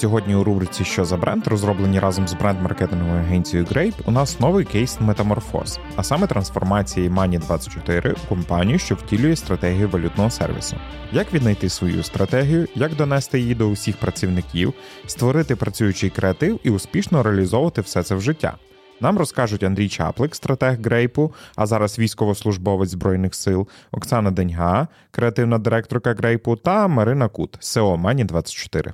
Сьогодні у рубриці Що за бренд, розроблені разом з бренд-маркетинговою агенцією Grape, у нас новий кейс Метаморфоз, а саме трансформації Money24 у компанію, що втілює стратегію валютного сервісу. Як віднайти свою стратегію, як донести її до усіх працівників, створити працюючий креатив і успішно реалізовувати все це в життя. Нам розкажуть Андрій Чаплик, стратег Grape у, а зараз військовослужбовець Збройних сил, Оксана Деньга, креативна директорка Grape у та Марина Кут, CEO Money 24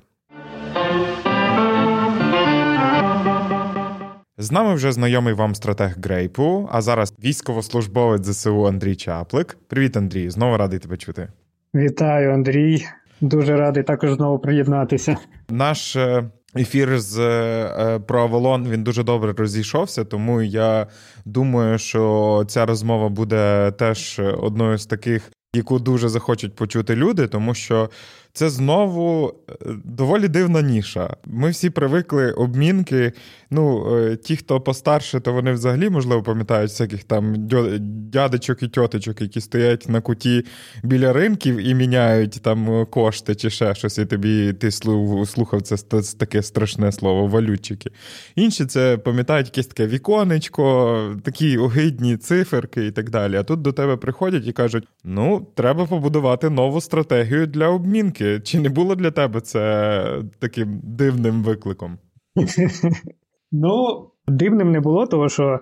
З нами вже знайомий вам стратег Грейпу, а зараз військовослужбовець ЗСУ Андрій Чаплик. Привіт, Андрій! Знову радий тебе чути. Вітаю, Андрій. Дуже радий також знову приєднатися. Наш е, ефір з е, про Авалон він дуже добре розійшовся, тому я думаю, що ця розмова буде теж одною з таких, яку дуже захочуть почути люди, тому що це знову е, доволі дивна ніша. Ми всі привикли обмінки. Ну, е, ті, хто постарше, то вони взагалі, можливо, пам'ятають всяких там дядечок і тьотечок, які стоять на куті біля ринків і міняють там кошти чи ще щось, і тобі ти слухав це таке страшне слово, валютчики. Інші це пам'ятають якесь таке віконечко, такі огидні циферки і так далі. А тут до тебе приходять і кажуть: ну, треба побудувати нову стратегію для обмінки. Чи не було для тебе це таким дивним викликом? Ну, дивним не було, тому що,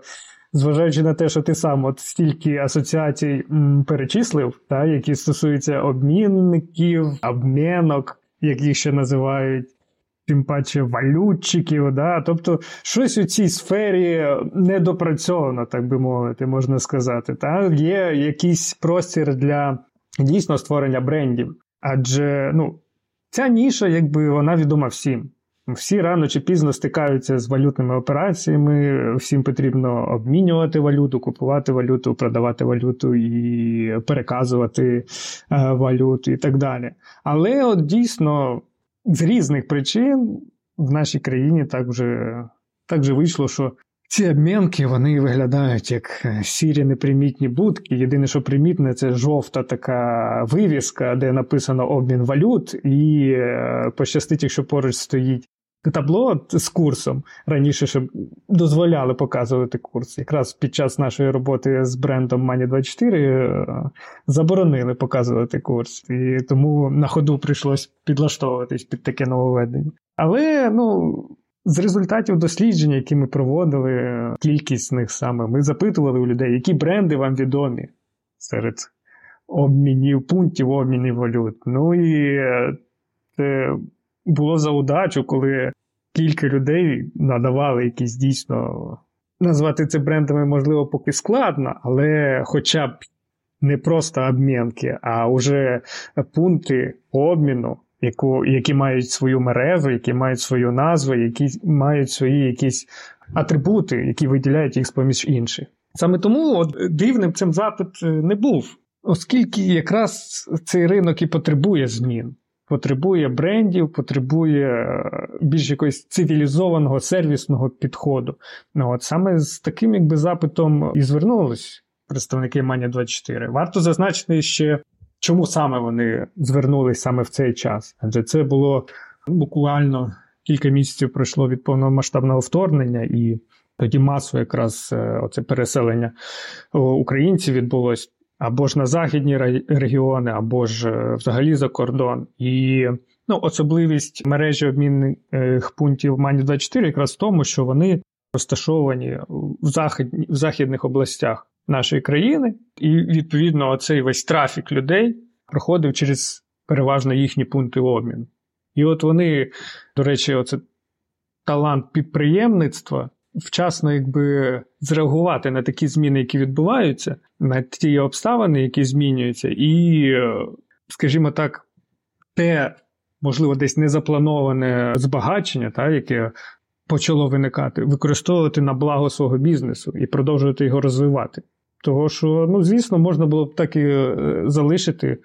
зважаючи на те, що ти сам от стільки асоціацій м, перечислив, та, які стосуються обмінників, обмінок, як їх ще називають. Тим паче валютчиків, да? тобто щось у цій сфері недопрацьовано, так би мовити, можна сказати. Та? Є якийсь простір для дійсно створення брендів. Адже ну, ця ніша, якби вона відома всім. Всі рано чи пізно стикаються з валютними операціями, всім потрібно обмінювати валюту, купувати валюту, продавати валюту і переказувати е, валюту і так далі. Але от дійсно з різних причин в нашій країні так вже так вже вийшло, що ці обмінки вони виглядають як е, сірі непримітні будки. Єдине, що примітне, це жовта така вивіска, де написано обмін валют, і е, пощастить, якщо поруч стоїть табло з курсом. Раніше ще дозволяли показувати курс. Якраз під час нашої роботи з брендом Money24 е, заборонили показувати курс. І тому на ходу прийшлось підлаштовуватись під таке нововведення. Але ну. З результатів дослідження, які ми проводили, кількість них саме, ми запитували у людей, які бренди вам відомі серед обмінів, пунктів обмінів валют. Ну і е, це було за удачу, коли кілька людей надавали якісь дійсно. Назвати це брендами, можливо, поки складно, але хоча б не просто обмінки, а вже пункти обміну яку, які мають свою мережу, які мають свою назву, які мають свої якісь атрибути, які виділяють їх з поміж інших. Саме тому от, дивним цим запит е, не був, оскільки якраз цей ринок і потребує змін. Потребує брендів, потребує е, більш якогось цивілізованого сервісного підходу. Ну, от Саме з таким якби запитом і звернулись представники Мання 24 Варто зазначити ще Чому саме вони звернулись саме в цей час? Адже це було буквально кілька місяців пройшло від повномасштабного вторгнення, і тоді масово якраз е, оце переселення українців відбулось або ж на західні регіони, або ж е, взагалі за кордон. І ну, особливість мережі обмінних пунктів Мані 24 якраз в тому, що вони розташовані в захід, в західних областях нашої країни, і відповідно оцей весь трафік людей проходив через переважно їхні пункти обміну. І от вони, до речі, оце талант підприємництва. Вчасно якби зреагувати на такі зміни, які відбуваються, на ті обставини, які змінюються, і, скажімо так, те, можливо, десь незаплановане збагачення, та, яке почало виникати, використовувати на благо свого бізнесу і продовжувати його розвивати. Того, що, ну, звісно, можна було б так і е, залишити,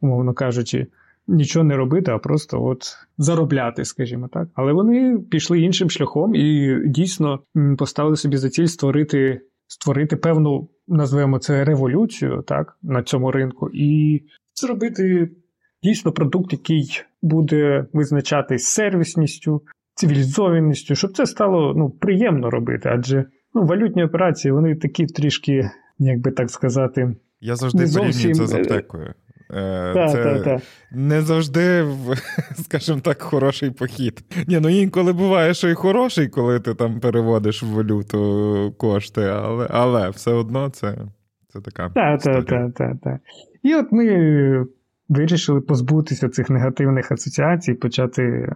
умовно кажучи, нічого не робити, а просто от заробляти, скажімо так. Але вони пішли іншим шляхом і дійсно поставили собі за ціль створити створити певну, назвемо це революцію так, на цьому ринку, і зробити дійсно продукт, який буде визначатись сервісністю, цивілізованістю, щоб це стало ну, приємно робити. Адже ну, валютні операції вони такі трішки, як би так сказати, я завжди порівнюю це з аптекою. Е, та, Це та, та. не завжди, скажімо так, хороший похід. Ні, ну інколи буває, що і хороший, коли ти там переводиш в валюту кошти, але але все одно це це така. Так, так, так, так, так. І от ми вирішили позбутися цих негативних асоціацій, почати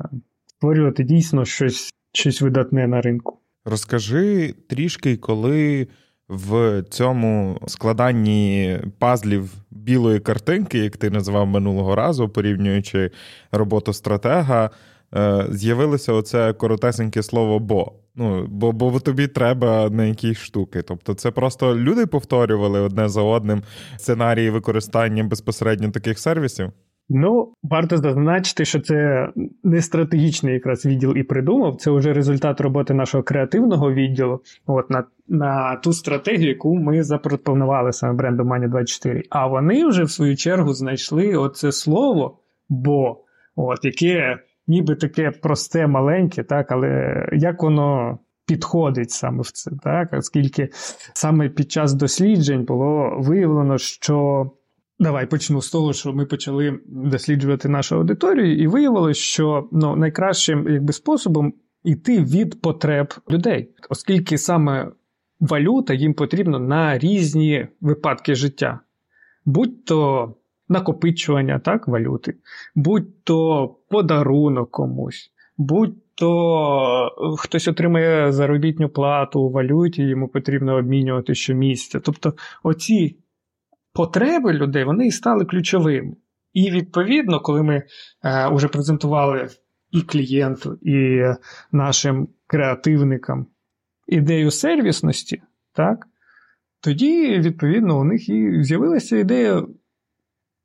створювати дійсно щось, щось видатне на ринку. Розкажи трішки, коли в цьому складанні пазлів білої картинки, як ти називав минулого разу, порівнюючи роботу стратега, е, з'явилося оце коротесеньке слово бо. Ну, бо бо тобі треба на якісь штуки. Тобто, це просто люди повторювали одне за одним сценарії використання безпосередньо таких сервісів. Ну, варто зазначити, що це не стратегічний якраз відділ і придумав. Це вже результат роботи нашого креативного відділу. От на на ту стратегію, яку ми запропонували саме бренду Money 24 А вони вже в свою чергу знайшли оце слово бо, от яке ніби таке просте, маленьке, так, але як воно. Підходить саме в це, так оскільки саме під час досліджень було виявлено, що Давай почну з того, що ми почали досліджувати нашу аудиторію, і виявилось, що ну, найкращим якби, способом йти від потреб людей, оскільки саме валюта їм потрібна на різні випадки життя, будь-то накопичування так, валюти, будь-то подарунок комусь, будь-то хтось отримає заробітну плату у валюті, йому потрібно обмінювати щомісяця. Тобто, оці потреби людей вони і стали ключовими. І відповідно, коли ми е, вже презентували і клієнту, і нашим креативникам ідею сервісності, так, тоді, відповідно, у них і з'явилася ідея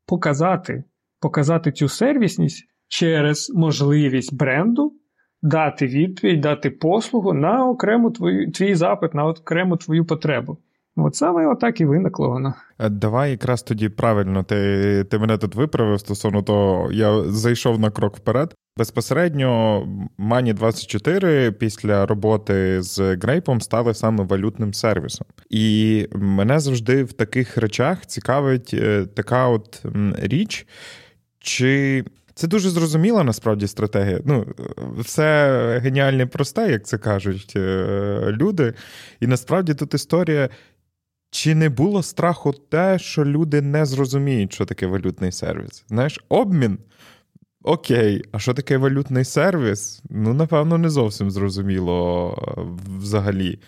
показати, показати цю сервісність через можливість бренду. Дати відповідь, дати послугу на окрему твою твій запит, на окрему твою потребу. От саме отак і виникло воно. Е, давай якраз тоді правильно ти ти мене тут виправив стосовно того, я зайшов на крок вперед. Безпосередньо Money 24 після роботи з Грейпом стали саме валютним сервісом. І мене завжди в таких речах цікавить е, така от річ, чи. Це дуже зрозуміла насправді стратегія. Ну, все геніальне просте, як це кажуть е, люди. І насправді тут історія чи не було страху те, що люди не зрозуміють, що таке валютний сервіс? Знаєш, обмін? Окей, а що таке валютний сервіс? Ну, напевно, не зовсім зрозуміло е, взагалі.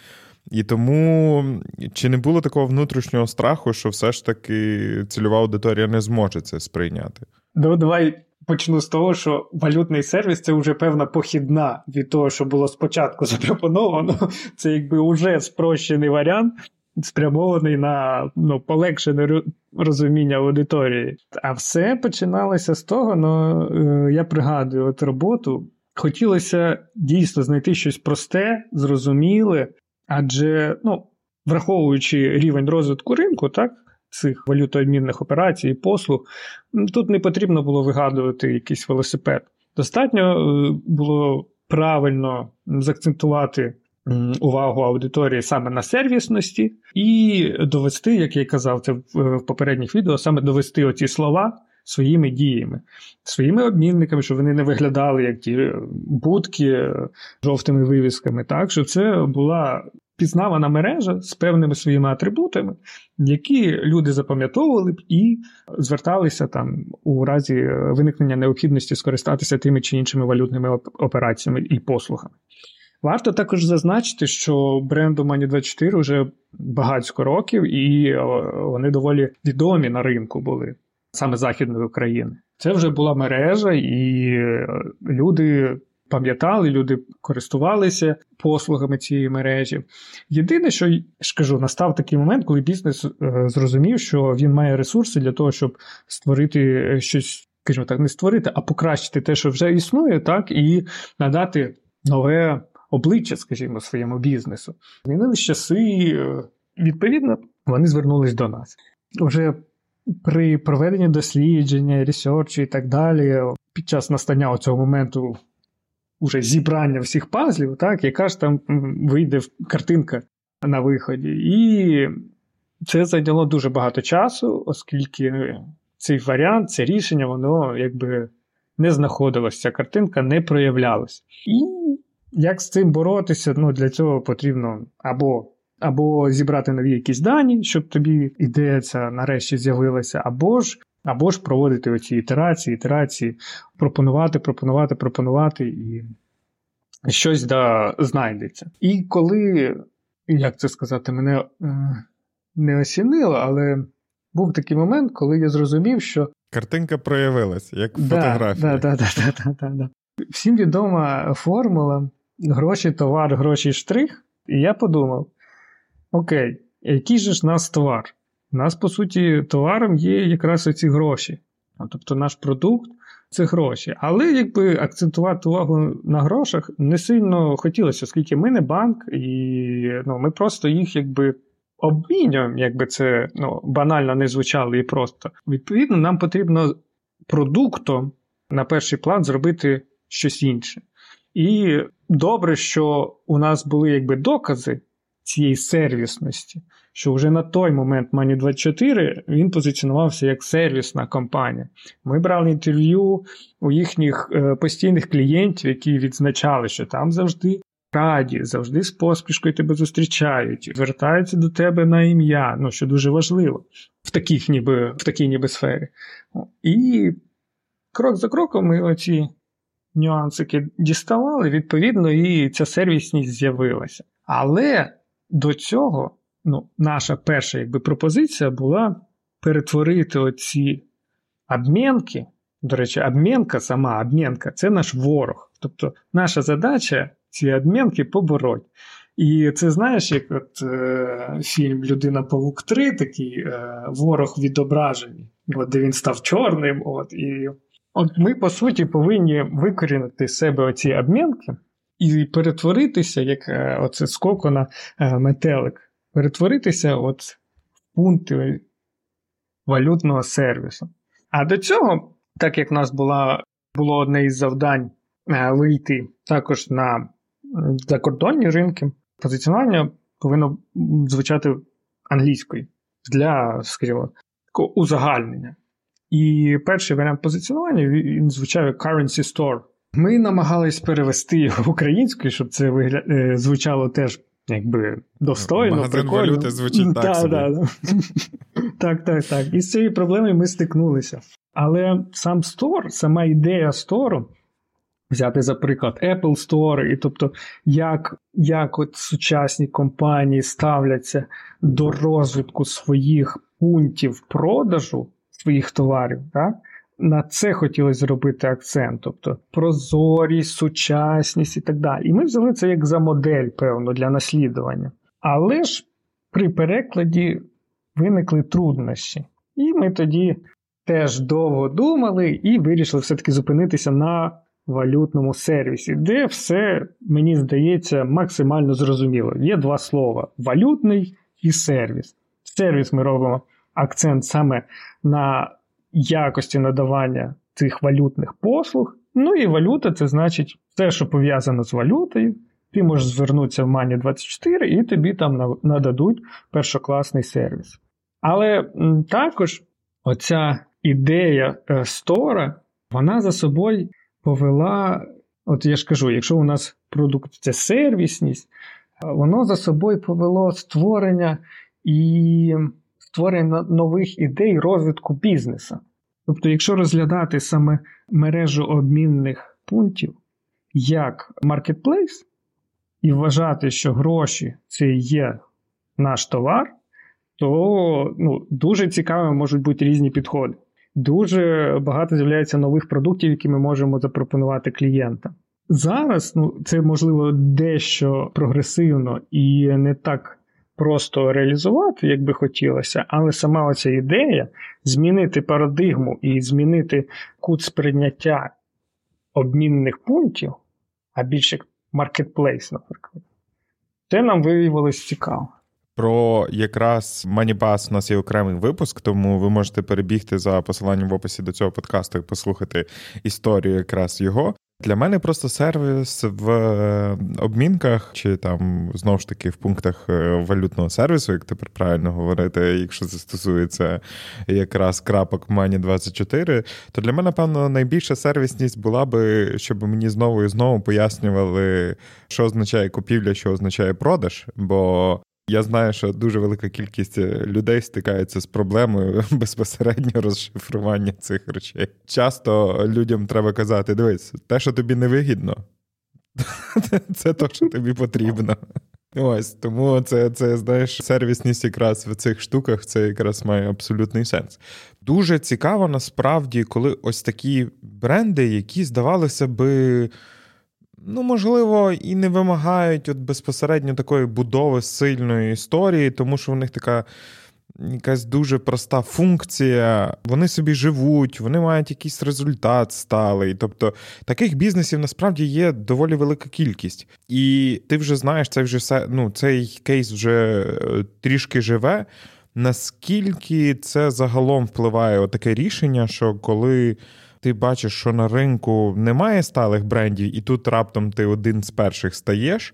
І тому чи не було такого внутрішнього страху, що все ж таки цільова аудиторія не зможе це сприйняти? Ну, давай почну з того, що валютний сервіс це вже певна похідна від того, що було спочатку запропоновано. Це якби вже спрощений варіант спрямований на ну, полегшене розуміння аудиторії. А все починалося з того, ну, е, я пригадую от роботу. Хотілося дійсно знайти щось просте, зрозуміле, адже, ну, враховуючи рівень розвитку ринку, так, цих валютообмінних операцій і послуг, тут не потрібно було вигадувати якийсь велосипед. Достатньо е, було правильно заакцентувати увагу аудиторії саме на сервісності, і довести, як я казав, це в попередніх відео, саме довести оці слова своїми діями, своїми обмінниками, щоб вони не виглядали як ті будки жовтими вивісками, так щоб це була. Пізнавана мережа з певними своїми атрибутами, які люди запам'ятовували б і зверталися там у разі виникнення необхідності скористатися тими чи іншими валютними операціями і послугами. Варто також зазначити, що бренду Money 24 вже багатько років, і вони доволі відомі на ринку були саме Західної України. Це вже була мережа, і е, люди пам'ятали, люди користувалися послугами цієї мережі. Єдине, що я кажу, настав такий момент, коли бізнес е, зрозумів, що він має ресурси для того, щоб створити щось, скажімо так, не створити, а покращити те, що вже існує, так, і надати нове обличчя, скажімо, своєму бізнесу. Змінились часи, е, відповідно, вони звернулись до нас. Уже при проведенні дослідження, ресерчу і так далі, під час настання цього моменту уже зібрання всіх пазлів, так, яка ж там вийде картинка на виході. І це зайняло дуже багато часу, оскільки цей варіант, це рішення, воно якби не знаходилося, ця картинка не проявлялася. І як з цим боротися? Ну, Для цього потрібно або або зібрати нові якісь дані, щоб тобі ідея ця нарешті з'явилася, або ж або ж проводити оці ітерації, ітерації, пропонувати, пропонувати, пропонувати, і щось да, знайдеться. І коли, як це сказати, мене е, не осінило, але був такий момент, коли я зрозумів, що. Картинка проявилась, як да, фотографія. Да, да, да, да, да, Всім відома формула гроші, товар, гроші, штрих. І я подумав: окей, який же ж нас товар? У нас, по суті, товаром є якраз оці гроші. Тобто наш продукт це гроші. Але якби акцентувати увагу на грошах не сильно хотілося, оскільки ми не банк, і ну, ми просто їх якби обмінюємо, якби це ну, банально не звучало і просто. Відповідно, нам потрібно продуктом на перший план зробити щось інше. І добре, що у нас були якби докази цієї сервісності, що вже на той момент Money 24 він позиціонувався як сервісна компанія. Ми брали інтерв'ю у їхніх е, постійних клієнтів, які відзначали, що там завжди раді, завжди з поспішкою тебе зустрічають, звертаються до тебе на ім'я, ну що дуже важливо в таких ніби, в такій ніби сфері. І крок за кроком ми оці нюансики діставали, відповідно, і ця сервісність з'явилася. Але до цього ну, наша перша якби, пропозиція була перетворити оці обмінки. До речі, обмінка, сама обмінка це наш ворог. Тобто наша задача ці обмінки побороть. І це знаєш, як от е, фільм Людина Павук 3, такий е, ворог відображений, от, де він став чорним. От, І от ми, по суті, повинні викорінити з себе оці обмінки і перетворитися, як е, оце скоко на е, метелик, перетворитися от в пункти валютного сервісу. А до цього, так як в нас була, було одне із завдань е, вийти також на закордонні ринки, позиціонування повинно звучати англійською для, скажімо, узагальнення. І перший варіант позиціонування він звучав як currency store. Ми намагались перевести його в українською, щоб це вигля... Е, звучало теж якби достойно. Магазин прикольно. валюти звучить так. собі. Да, да. Так, так, так. І з цією проблемою ми стикнулися. Але сам стор, сама ідея стору, взяти, за приклад, Apple Store, і тобто, як як от сучасні компанії ставляться до розвитку своїх пунктів продажу своїх товарів. так? На це хотілося зробити акцент, тобто прозорість, сучасність і так далі. І ми взяли це як за модель, певно, для наслідування. Але ж при перекладі виникли труднощі. І ми тоді теж довго думали і вирішили все-таки зупинитися на валютному сервісі, де все, мені здається, максимально зрозуміло. Є два слова: валютний і сервіс. Сервіс ми робимо акцент саме на якості надавання цих валютних послуг. Ну і валюта це значить все, що пов'язано з валютою. Ти можеш звернутися в Money 24 і тобі там нададуть першокласний сервіс. Але також оця ідея е, стора, вона за собою повела, от я ж кажу, якщо у нас продукт це сервісність, воно за собою повело створення і створення нових ідей розвитку бізнесу. Тобто, якщо розглядати саме мережу обмінних пунктів як маркетплейс, і вважати, що гроші це є наш товар, то ну, дуже цікавими можуть бути різні підходи. Дуже багато з'являється нових продуктів, які ми можемо запропонувати клієнтам. Зараз ну, це можливо дещо прогресивно і не так просто реалізувати, як би хотілося, але сама оця ідея змінити парадигму і змінити кут сприйняття обмінних пунктів, а більше маркетплейс, наприклад, це нам виявилось цікаво. Про якраз MoneyPass у нас є окремий випуск, тому ви можете перебігти за посиланням в описі до цього подкасту і послухати історію якраз його. Для мене просто сервіс в е, обмінках, чи там знову ж таки в пунктах е, валютного сервісу, як тепер правильно говорити, якщо це стосується якраз крапок Money 24 то для мене, напевно, найбільша сервісність була би, щоб мені знову і знову пояснювали, що означає купівля, що означає продаж. Бо я знаю, що дуже велика кількість е, людей стикається з проблемою безпосередньо розшифрування цих речей. Часто людям треба казати: дивись, те, що тобі не вигідно, це те, що тобі потрібно. Ось тому це, це знаєш, сервісність якраз в цих штуках це якраз має абсолютний сенс. Дуже цікаво насправді, коли ось такі бренди, які здавалося би ну, можливо, і не вимагають от безпосередньо такої будови сильної історії, тому що в них така. Якась дуже проста функція, вони собі живуть, вони мають якийсь результат сталий. Тобто таких бізнесів насправді є доволі велика кількість. І ти вже знаєш, це вже ну, цей кейс вже е, трішки живе. Наскільки це загалом впливає таке рішення, що коли ти бачиш, що на ринку немає сталих брендів, і тут раптом ти один з перших стаєш.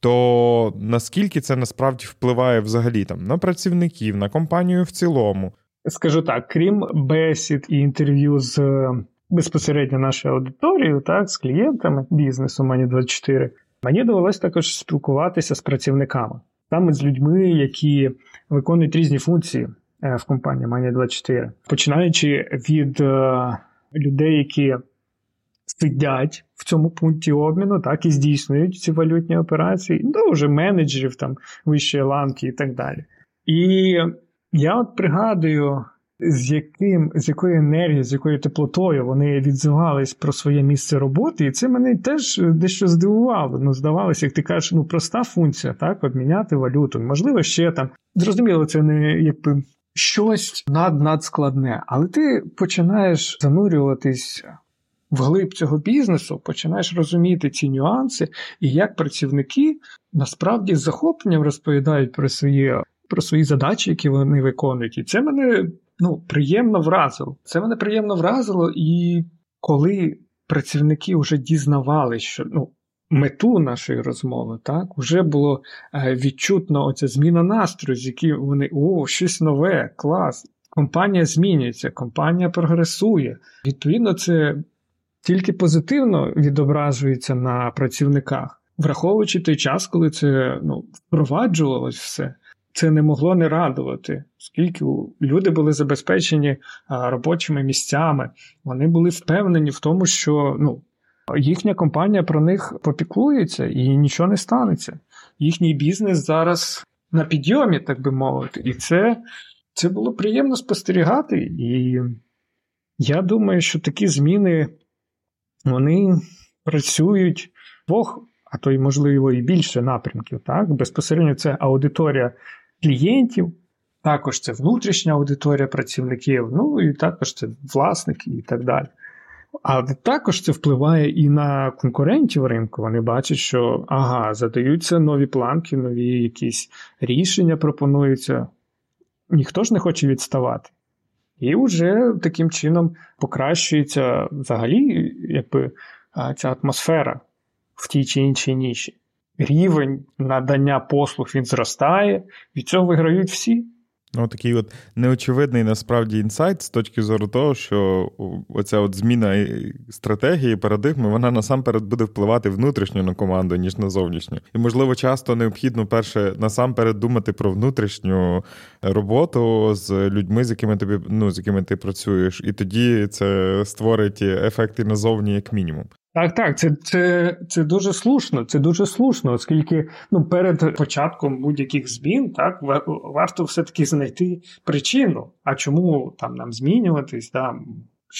То наскільки це насправді впливає взагалі там на працівників, на компанію в цілому? Скажу так, крім бесід і інтерв'ю з е, безпосередньо нашою аудиторією, так, з клієнтами бізнесу Мані 24 мені довелося також спілкуватися з працівниками, саме з людьми, які виконують різні функції е, в компанії Мані 24 починаючи від е, людей, які сидять в цьому пункті обміну, так і здійснюють ці валютні операції, до вже менеджерів там вищої ланки і так далі. І я от пригадую, з яким, з якою енергією, з якою теплотою вони відзивались про своє місце роботи, і це мене теж дещо здивувало. Ну, здавалося, як ти кажеш, ну проста функція, так, обміняти валюту. Можливо, ще там. Зрозуміло, це не якби щось над-надскладне, але ти починаєш занурюватись вглиб цього бізнесу, починаєш розуміти ці нюанси, і як працівники насправді з захопленням розповідають про свої про свої задачі, які вони виконують. І це мене ну, приємно вразило. Це мене приємно вразило, і коли працівники вже дізнавалися, що ну, мету нашої розмови, так, вже було е, відчутно оця зміна настрою, з яким вони о, щось нове, клас. Компанія змінюється, компанія прогресує. Відповідно, це тільки позитивно відображується на працівниках, враховуючи той час, коли це ну, впроваджувалось все. Це не могло не радувати, оскільки люди були забезпечені робочими місцями, вони були впевнені в тому, що ну, їхня компанія про них попіклується і нічого не станеться. Їхній бізнес зараз на підйомі, так би мовити. І це, це було приємно спостерігати. І я думаю, що такі зміни вони працюють двох, а то й, можливо, і більше напрямків. Так? Безпосередньо це аудиторія клієнтів. Також це внутрішня аудиторія працівників, ну і також це власники і так далі. А також це впливає і на конкурентів ринку. Вони бачать, що ага, задаються нові планки, нові якісь рішення пропонуються. Ніхто ж не хоче відставати. І вже таким чином покращується взагалі якби, ця атмосфера в тій чи іншій ніші. Рівень надання послуг він зростає, від цього виграють всі. Ну, такий от неочевидний насправді інсайт з точки зору того, що оця от зміна стратегії, парадигми, вона насамперед буде впливати внутрішньо на команду, ніж на зовнішню. І, можливо, часто необхідно перше насамперед думати про внутрішню роботу з людьми, з якими тобі ну, з якими ти працюєш, і тоді це створить ефекти назовні, як мінімум. Так, так, це це, це дуже слушно, це дуже слушно, оскільки ну, перед початком будь-яких змін так, варто все-таки знайти причину, а чому там нам змінюватись, там,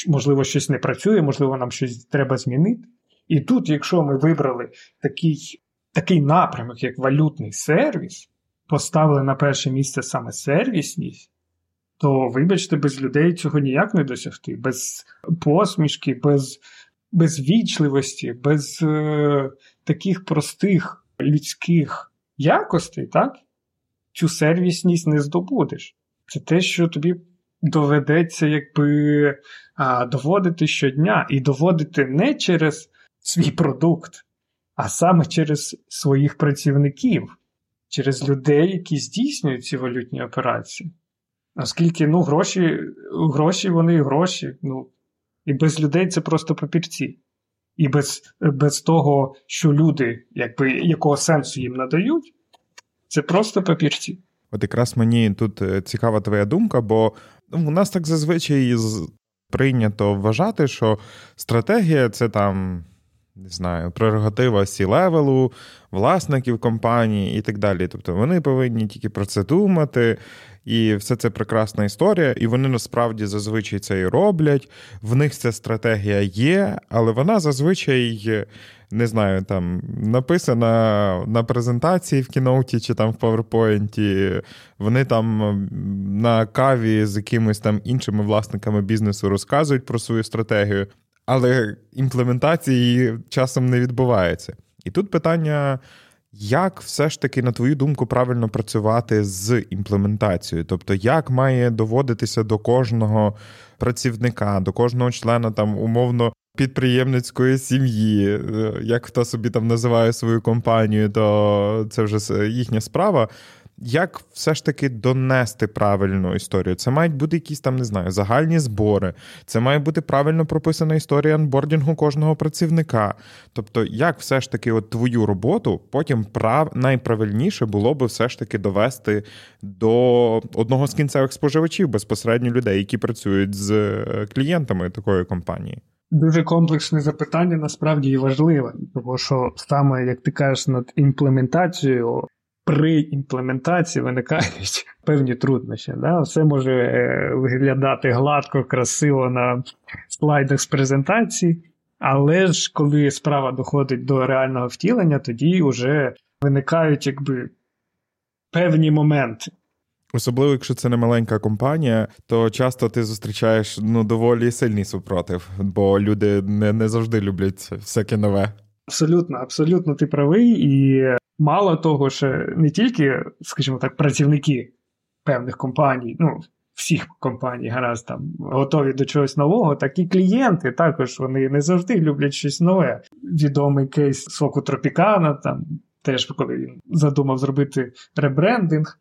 можливо, щось не працює, можливо, нам щось треба змінити. І тут, якщо ми вибрали такий такий напрямок, як валютний сервіс, поставили на перше місце саме сервісність, то, вибачте, без людей цього ніяк не досягти, без посмішки, без без вічливості, без е, таких простих людських якостей, так? цю сервісність не здобудеш. Це те, що тобі доведеться якби а, доводити щодня, і доводити не через свій продукт, а саме через своїх працівників, через людей, які здійснюють ці валютні операції. Оскільки ну, гроші гроші вони гроші. ну, І без людей це просто папірці. І без без того, що люди, якби, якого сенсу їм надають, це просто папірці. От якраз мені тут е, цікава твоя думка, бо ну, у нас так зазвичай прийнято вважати, що стратегія це там. Не знаю, прерогатива сі-левелу, власників компанії і так далі. Тобто вони повинні тільки про це думати, і все це прекрасна історія, і вони насправді зазвичай це і роблять. В них ця стратегія є, але вона зазвичай. Не знаю, там написана на презентації в кіноуті чи там в PowerPoint, Вони там на каві з якимись там іншими власниками бізнесу розказують про свою стратегію, але імплементації часом не відбувається. І тут питання як все ж таки, на твою думку, правильно працювати з імплементацією? Тобто, як має доводитися до кожного працівника, до кожного члена там умовно підприємницької сім'ї, е, як хто собі там називає свою компанію, то це вже їхня справа. Як все ж таки донести правильну історію? Це мають бути якісь там, не знаю, загальні збори, це має бути правильно прописана історія анбордінгу кожного працівника. Тобто, як все ж таки от твою роботу потім прав... найправильніше було би все ж таки довести до одного з кінцевих споживачів безпосередньо людей, які працюють з е, клієнтами такої компанії? Дуже комплексне запитання насправді і важливе, тому що саме як ти кажеш над імплементацією при імплементації виникають певні труднощі. Да? Все може е, виглядати гладко, красиво на слайдах з презентації, але ж коли справа доходить до реального втілення, тоді вже виникають якби певні моменти. Особливо, якщо це не маленька компанія, то часто ти зустрічаєш ну доволі сильний супротив, бо люди не не завжди люблять всяке нове. Абсолютно, абсолютно ти правий, і Мало того, що не тільки, скажімо так, працівники певних компаній, ну, всіх компаній гаразд там готові до чогось нового, так і клієнти також вони не завжди люблять щось нове. Відомий кейс соку Тропікана, там теж коли він задумав зробити ребрендинг.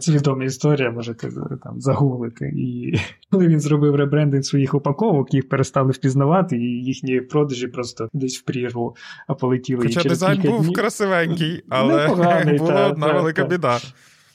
Це відома історія, можете там загуглити. І коли він зробив ребрендинг своїх упаковок, їх перестали впізнавати, і їхні продажі просто десь в прірву полетіли. Хоча і дизайн був днів... красивенький, але Непоганий, була та, одна та, велика та. біда.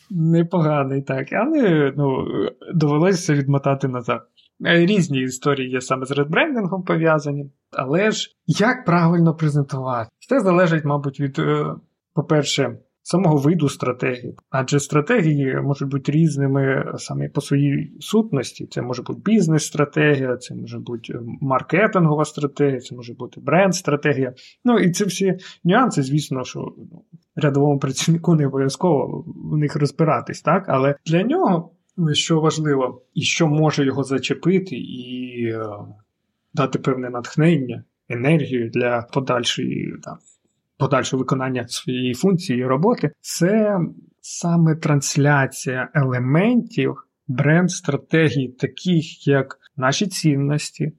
Непоганий, так. Але ну, довелося відмотати назад. Е, різні історії є саме з редбрендингом пов'язані. Але ж як правильно презентувати? Це залежить, мабуть, від, е, по-перше, самого виду стратегії. Адже стратегії можуть бути різними саме по своїй сутності. Це може бути бізнес-стратегія, це може бути маркетингова стратегія, це може бути бренд-стратегія. Ну і це всі нюанси, звісно, що ну, рядовому працівнику не обов'язково в них розбиратись, так? Але для нього, що важливо, і що може його зачепити, і е, дати певне натхнення, енергію для подальшої там подальше виконання своєї функції і роботи, це саме трансляція елементів бренд-стратегії, таких як наші цінності,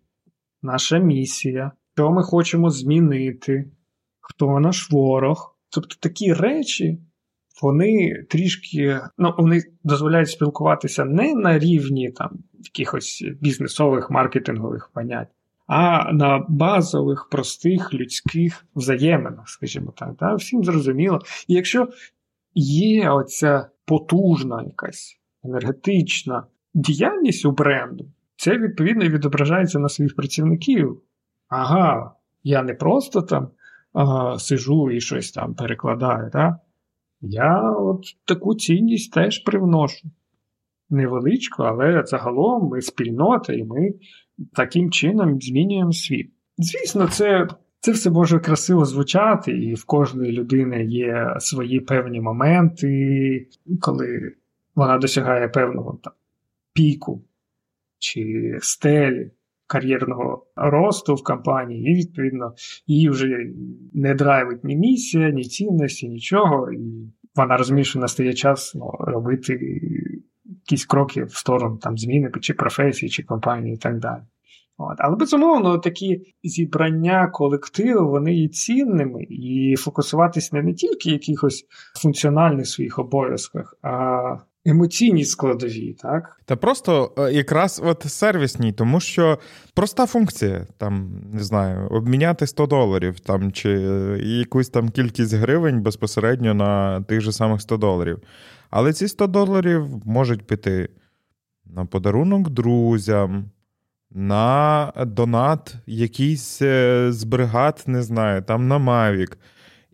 наша місія, що ми хочемо змінити, хто наш ворог. Тобто такі речі. Вони трішки ну, вони дозволяють спілкуватися не на рівні там якихось бізнесових маркетингових понять, а на базових, простих людських взаєминах, скажімо так. Да? Всім зрозуміло. І якщо є оця потужна якась енергетична діяльність у бренду, це відповідно відображається на своїх працівників. Ага, я не просто там ага, сижу і щось там перекладаю. Да? Я от таку цінність теж привношу. Невеличку, але загалом ми спільнота, і ми таким чином змінюємо світ. Звісно, це це все може красиво звучати, і в кожної людини є свої певні моменти, коли вона досягає певного там, піку чи стелі кар'єрного росту в компанії, і, відповідно, її вже не драйвить ні місія, ні цінності, нічого. І вона розуміє, що настає час ну, робити якісь кроки в сторону там зміни чи професії, чи компанії і так далі. От. Але безумовно, такі зібрання колективу вони є цінними, і фокусуватись не, не тільки якихось функціональних своїх обов'язках, а емоційній складові, так? Та просто е, якраз от сервісній, тому що проста функція, там, не знаю, обміняти 100 доларів там, чи якусь там кількість гривень безпосередньо на тих же самих 100 доларів. Але ці 100 доларів можуть піти на подарунок друзям на донат якийсь е, з бригад, не знаю, там на Мавік.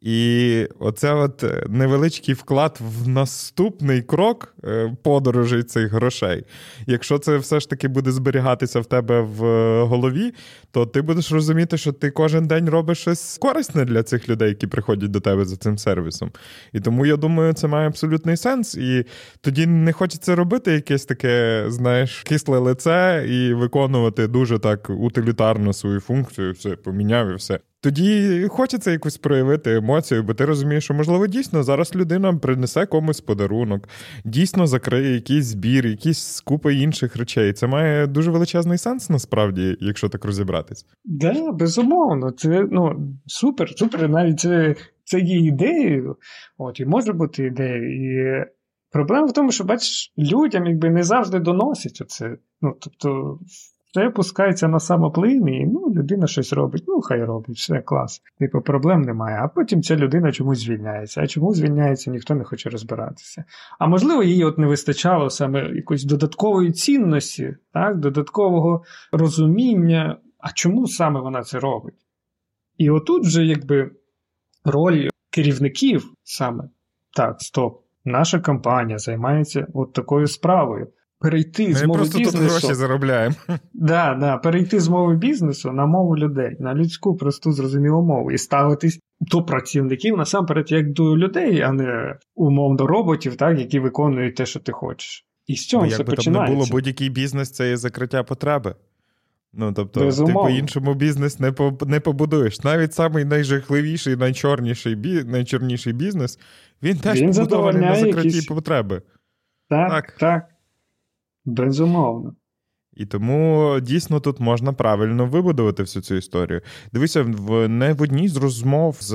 І оце от невеличкий вклад в наступний крок е, подорожей цих грошей. Якщо це все ж таки буде зберігатися в тебе в голові, то ти будеш розуміти, що ти кожен день робиш щось корисне для цих людей, які приходять до тебе за цим сервісом. І тому я думаю, це має абсолютний сенс. І тоді не хочеться робити якесь таке, знаєш, кисле лице і виконувати дуже так утилітарно свою функцію, все поміняв і все. Тоді хочеться якусь проявити емоцію, бо ти розумієш, що, можливо, дійсно зараз людина принесе комусь подарунок, дійсно закриє якийсь збір, якісь купи інших речей. Це має дуже величезний сенс насправді, якщо так розібратись. Да, безумовно, це ну супер, супер. Навіть це це є ідеєю, от і може бути ідеєю. І проблема в тому, що бачиш, людям якби не завжди доносять оце. Ну тобто. Це пускається на самоплин, і ну, людина щось робить, ну хай робить, все клас. Типу, проблем немає. А потім ця людина чомусь звільняється. А чому звільняється, ніхто не хоче розбиратися. А можливо, їй от не вистачало саме якоїсь додаткової цінності, так, додаткового розуміння, а чому саме вона це робить? І отут вже якби роль керівників саме так, стоп, наша компанія займається от такою справою перейти Ми з мови просто бізнесу. тут гроші заробляємо. Да, да, перейти з мови бізнесу на мову людей, на людську, просту, зрозумілу мову, і ставитись до працівників насамперед як до людей, а не умовно роботів, так, які виконують те, що ти хочеш. І з цього Бо все якби починається. там не було будь-який бізнес, це є закриття потреби. Ну, тобто, Безумовно. ти по-іншому бізнес не по, не побудуєш. Навіть самий найжахливіший, найчорніший бі, найчорніший бізнес, він теж Він побудований на закритті якісь- потреби. Так, Так. так. Безумовно. І тому дійсно тут можна правильно вибудувати всю цю історію. Дивися, в не в одній з розмов з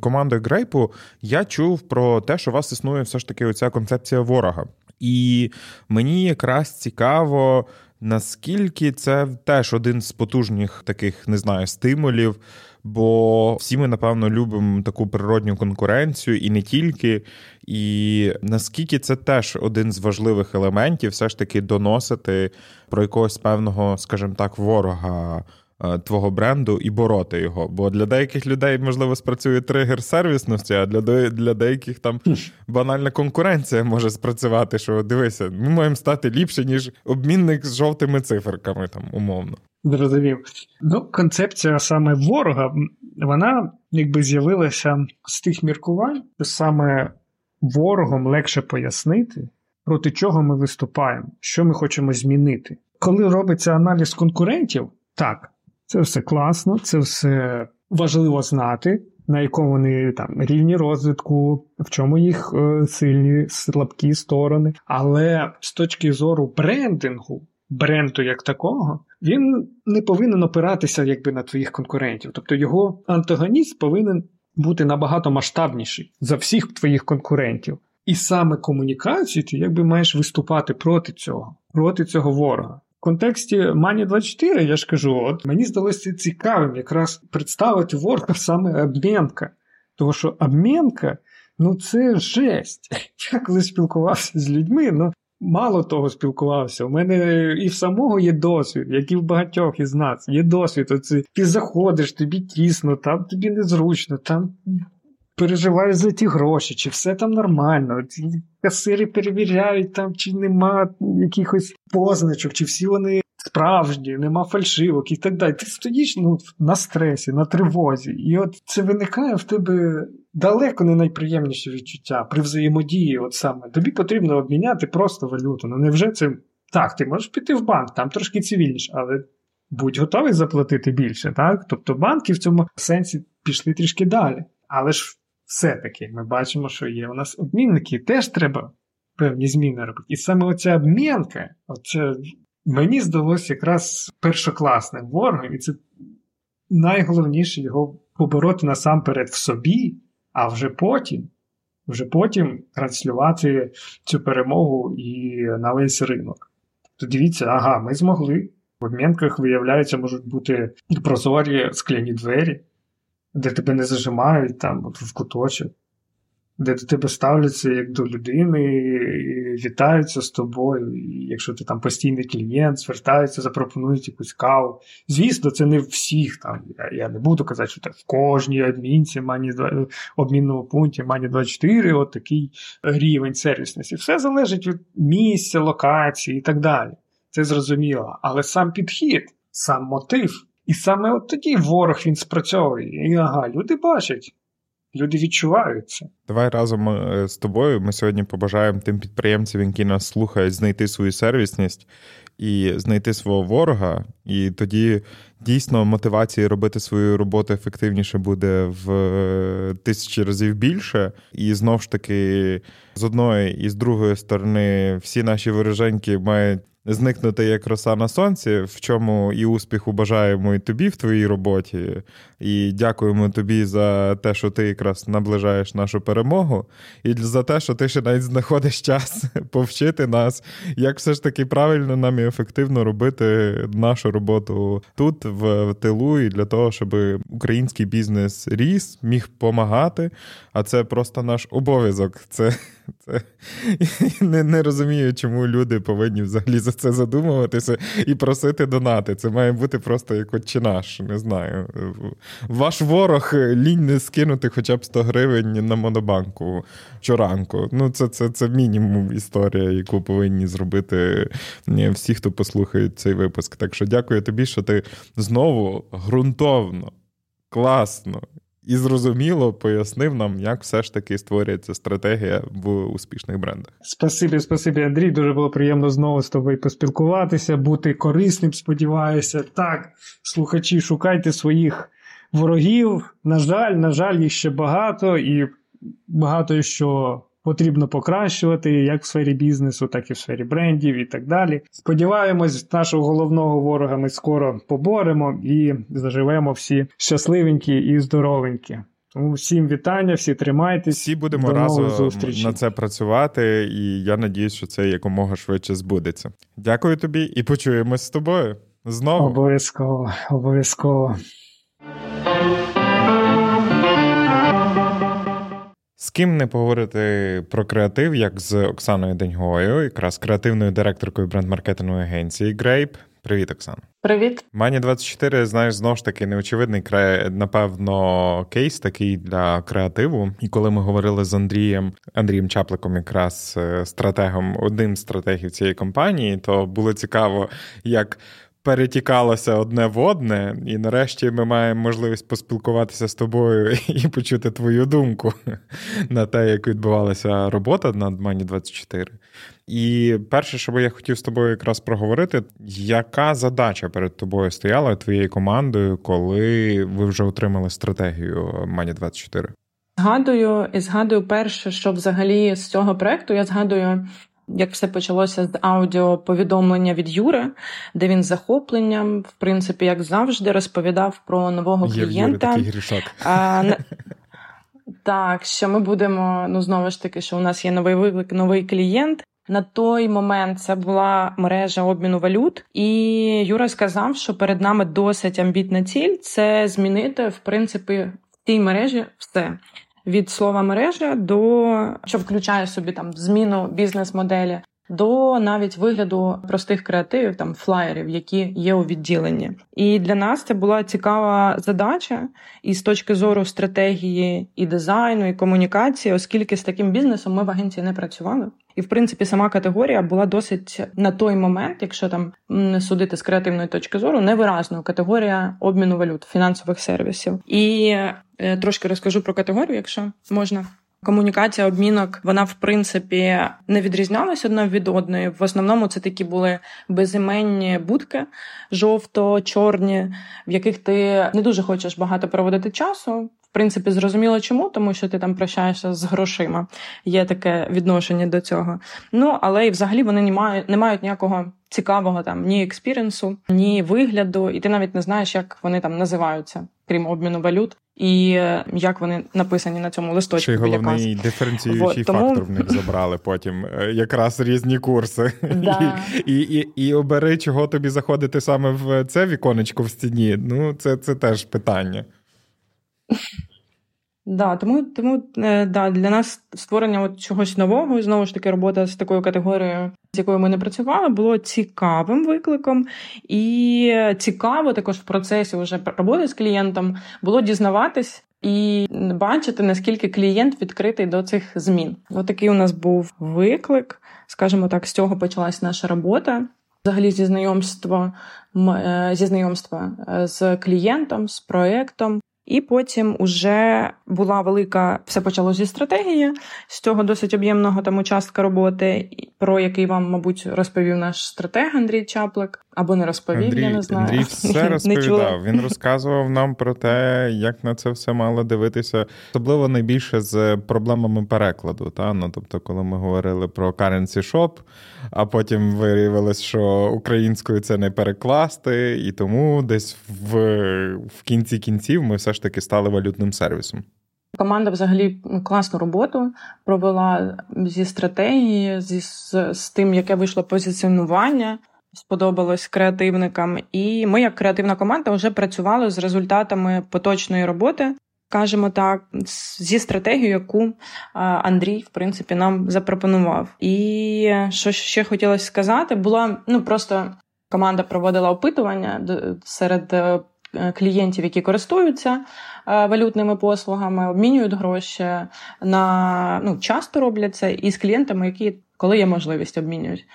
командою Грейпу я чув про те, що у вас існує все ж таки оця концепція ворога. І мені якраз цікаво, наскільки це теж один з потужних таких, не знаю, стимулів. Бо всі ми, напевно, любимо таку природню конкуренцію і не тільки. І наскільки це теж один з важливих елементів, все ж таки доносити про якогось певного, скажімо так, ворога е, твого бренду і бороти його. Бо для деяких людей, можливо, спрацює тригер сервісності, а для, для деяких там банальна конкуренція може спрацювати, що дивися, ми маємо стати ліпше, ніж обмінник з жовтими циферками, там, умовно. Зрозумів. Ну, концепція саме ворога, вона якби з'явилася з тих міркувань, що саме ворогом легше пояснити, проти чого ми виступаємо, що ми хочемо змінити. Коли робиться аналіз конкурентів, так, це все класно, це все важливо знати, на якому вони там рівні розвитку, в чому їх е, сильні, слабкі сторони. Але з точки зору брендингу, бренду як такого, він не повинен опиратися якби на твоїх конкурентів. Тобто його антагоніст повинен бути набагато масштабніший за всіх твоїх конкурентів. І саме комунікацію ти якби маєш виступати проти цього, проти цього ворога. В контексті Мані 24 я ж кажу, от мені здалося цікавим якраз представити ворога саме обмінка. Тому що обмінка, ну це жесть. Я коли спілкувався з людьми, ну мало того спілкувався. У мене і в самого є досвід, як і в багатьох із нас. Є досвід. Оце, ти заходиш, тобі тісно, там тобі незручно, там переживаєш за ті гроші, чи все там нормально. Касири перевіряють, там, чи нема якихось позначок, чи всі вони справжні, нема фальшивок і так далі. Ти стоїш ну, на стресі, на тривозі. І от це виникає в тебе далеко не найприємніші відчуття при взаємодії. От саме тобі потрібно обміняти просто валюту. Ну невже це так? Ти можеш піти в банк, там трошки цивільніше, але будь готовий заплатити більше, так? Тобто банки в цьому сенсі пішли трішки далі. Але ж все-таки ми бачимо, що є у нас обмінники, теж треба певні зміни робити. І саме оця обмінка, оце мені здалося якраз першокласним ворогом, і це найголовніше його побороти насамперед в собі, а вже потім. Вже потім транслювати цю перемогу і на весь ринок. То дивіться, ага, ми змогли. В обмінках, виявляється, можуть бути прозорі скляні двері, де тебе не зажимають там в куточок де до тебе ставляться як до людини, і вітаються з тобою. І Якщо ти там постійний клієнт, звертаються, запропонують якусь каву. Звісно, це не всіх там. Я я не буду казати, що в кожній адмінці, мані обмінному пункті, мані 24, от такий рівень сервісності. Все залежить від місця, локації і так далі. Це зрозуміло. Але сам підхід, сам мотив. І саме от тоді ворог він спрацьовує. І ага, люди бачать. Люди відчувають це. Давай разом е, з тобою. Ми сьогодні побажаємо тим підприємцям, які нас слухають, знайти свою сервісність і знайти свого ворога. І тоді дійсно мотивації робити свою роботу ефективніше буде в е, тисячі разів більше. І знов ж таки, з одної і з другої сторони, всі наші вороженьки мають зникнути як роса на сонці, в чому і успіху бажаємо і тобі в твоїй роботі. І дякуємо тобі за те, що ти якраз наближаєш нашу перемогу, і за те, що ти ще навіть знаходиш час повчити нас, як все ж таки правильно нам і ефективно робити нашу роботу тут, в тилу, і для того, щоб український бізнес ріс, міг допомагати. А це просто наш обов'язок. Це це не не розумію, чому люди повинні взагалі за це задумуватися і просити донати. Це має бути просто як отче наш, не знаю. Ваш ворог лінь не скинути хоча б 100 гривень на монобанку щоранку. Ну, це це, це мінімум історія, яку повинні зробити всі, хто послухає цей випуск. Так що дякую тобі, що ти знову ґрунтовно, класно і зрозуміло пояснив нам, як все ж таки створюється стратегія в успішних брендах. Спасибі, спасибі, Андрій. Дуже було приємно знову з тобою поспілкуватися, бути корисним. Сподіваюся, так, слухачі, шукайте своїх ворогів. На жаль, на жаль, їх ще багато, і багато що потрібно покращувати як в сфері бізнесу, так і в сфері брендів і так далі. Сподіваємось, нашого головного ворога ми скоро поборемо і заживемо всі щасливенькі і здоровенькі. Тому всім вітання, всі тримайтесь. Всі будемо разом на це працювати, і я надіюсь, що це якомога швидше збудеться. Дякую тобі і почуємось з тобою знову. Обов'язково, обов'язково. З ким не поговорити про креатив, як з Оксаною Деньгою, якраз креативною директоркою бренд-маркетингової агенції Grape. Привіт, Оксана. Привіт. Мані 24 знаєш, знову ж таки неочевидний напевно, кейс такий для креативу. І коли ми говорили з Андрієм, Андрієм Чапликом, якраз е, стратегом, одним з стратегів цієї компанії, то було цікаво, як перетікалося одне в одне, і нарешті ми маємо можливість поспілкуватися з тобою і почути твою думку на те, як відбувалася робота над Мані 24. І перше, що би я хотів з тобою якраз проговорити, яка задача перед тобою стояла твоєю командою, коли ви вже отримали стратегію Мані 24? Згадую і згадую перше, що взагалі з цього проекту я згадую як все почалося з аудіоповідомлення від Юри, де він з захопленням, в принципі, як завжди, розповідав про нового Є клієнта. Є такий грішок. А. Так, що ми будемо, ну знову ж таки, що у нас є новий виклик, новий клієнт. На той момент це була мережа обміну валют, і Юра сказав, що перед нами досить амбітна ціль це змінити в принципі в тій мережі все від слова мережа до що включає собі там зміну бізнес-моделі. До навіть вигляду простих креативів, там флаєрів, які є у відділенні, і для нас це була цікава задача, і з точки зору стратегії, і дизайну, і комунікації, оскільки з таким бізнесом ми в агенції не працювали. І в принципі сама категорія була досить на той момент, якщо там судити з креативної точки зору, невиразною категорія обміну валют фінансових сервісів. І е, трошки розкажу про категорію, якщо можна. Комунікація обмінок, вона в принципі не відрізнялася одна від одної. В основному це такі були безіменні будки, жовто-чорні, в яких ти не дуже хочеш багато проводити часу принципі, зрозуміло чому, тому що ти там прощаєшся з грошима. Є таке відношення до цього. Ну, але і взагалі вони не мають, не мають ніякого цікавого там ні експіренсу, ні вигляду, і ти навіть не знаєш, як вони там називаються, крім обміну валют. І е, як вони написані на цьому листочку. Й головний диференціюючий вот, тому... фактор в них забрали потім е, якраз різні курси. Да. І і, і, обери, чого тобі заходити саме в це віконечко в стіні. Ну, це, це теж питання. Да, тому тому е, да, для нас створення от чогось нового, і знову ж таки, робота з такою категорією, з якою ми не працювали, було цікавим викликом. І цікаво також в процесі вже роботи з клієнтом було дізнаватись і бачити, наскільки клієнт відкритий до цих змін. От такий у нас був виклик, скажімо так, з цього почалась наша робота. Взагалі, зі знайомства е, зі знайомства е, з клієнтом, з проектом. І потім уже була велика, все почало зі стратегії з цього досить об'ємного там участка роботи, про який вам, мабуть, розповів наш стратег Андрій Чаплик. Або не розповів, Андрій, я не знаю. Андрій все розповідав. Він розказував нам про те, як на це все мало дивитися, особливо найбільше з проблемами перекладу. Та? Ну, Тобто, коли ми говорили про currency shop, а потім виявилось, що українською це не перекласти, і тому десь в, в кінці кінців ми все ж таки стали валютним сервісом. Команда взагалі класну роботу провела зі стратегії, зі з, з тим, яке вийшло позиціонування сподобалось креативникам. І ми, як креативна команда, вже працювали з результатами поточної роботи, скажімо так, зі стратегією, яку Андрій, в принципі, нам запропонував. І що ще хотілося сказати, була ну просто команда проводила опитування серед. Е, клієнтів, які користуються е, валютними послугами, обмінюють гроші на ну часто роблять це і з клієнтами, які коли є можливість обмінюють.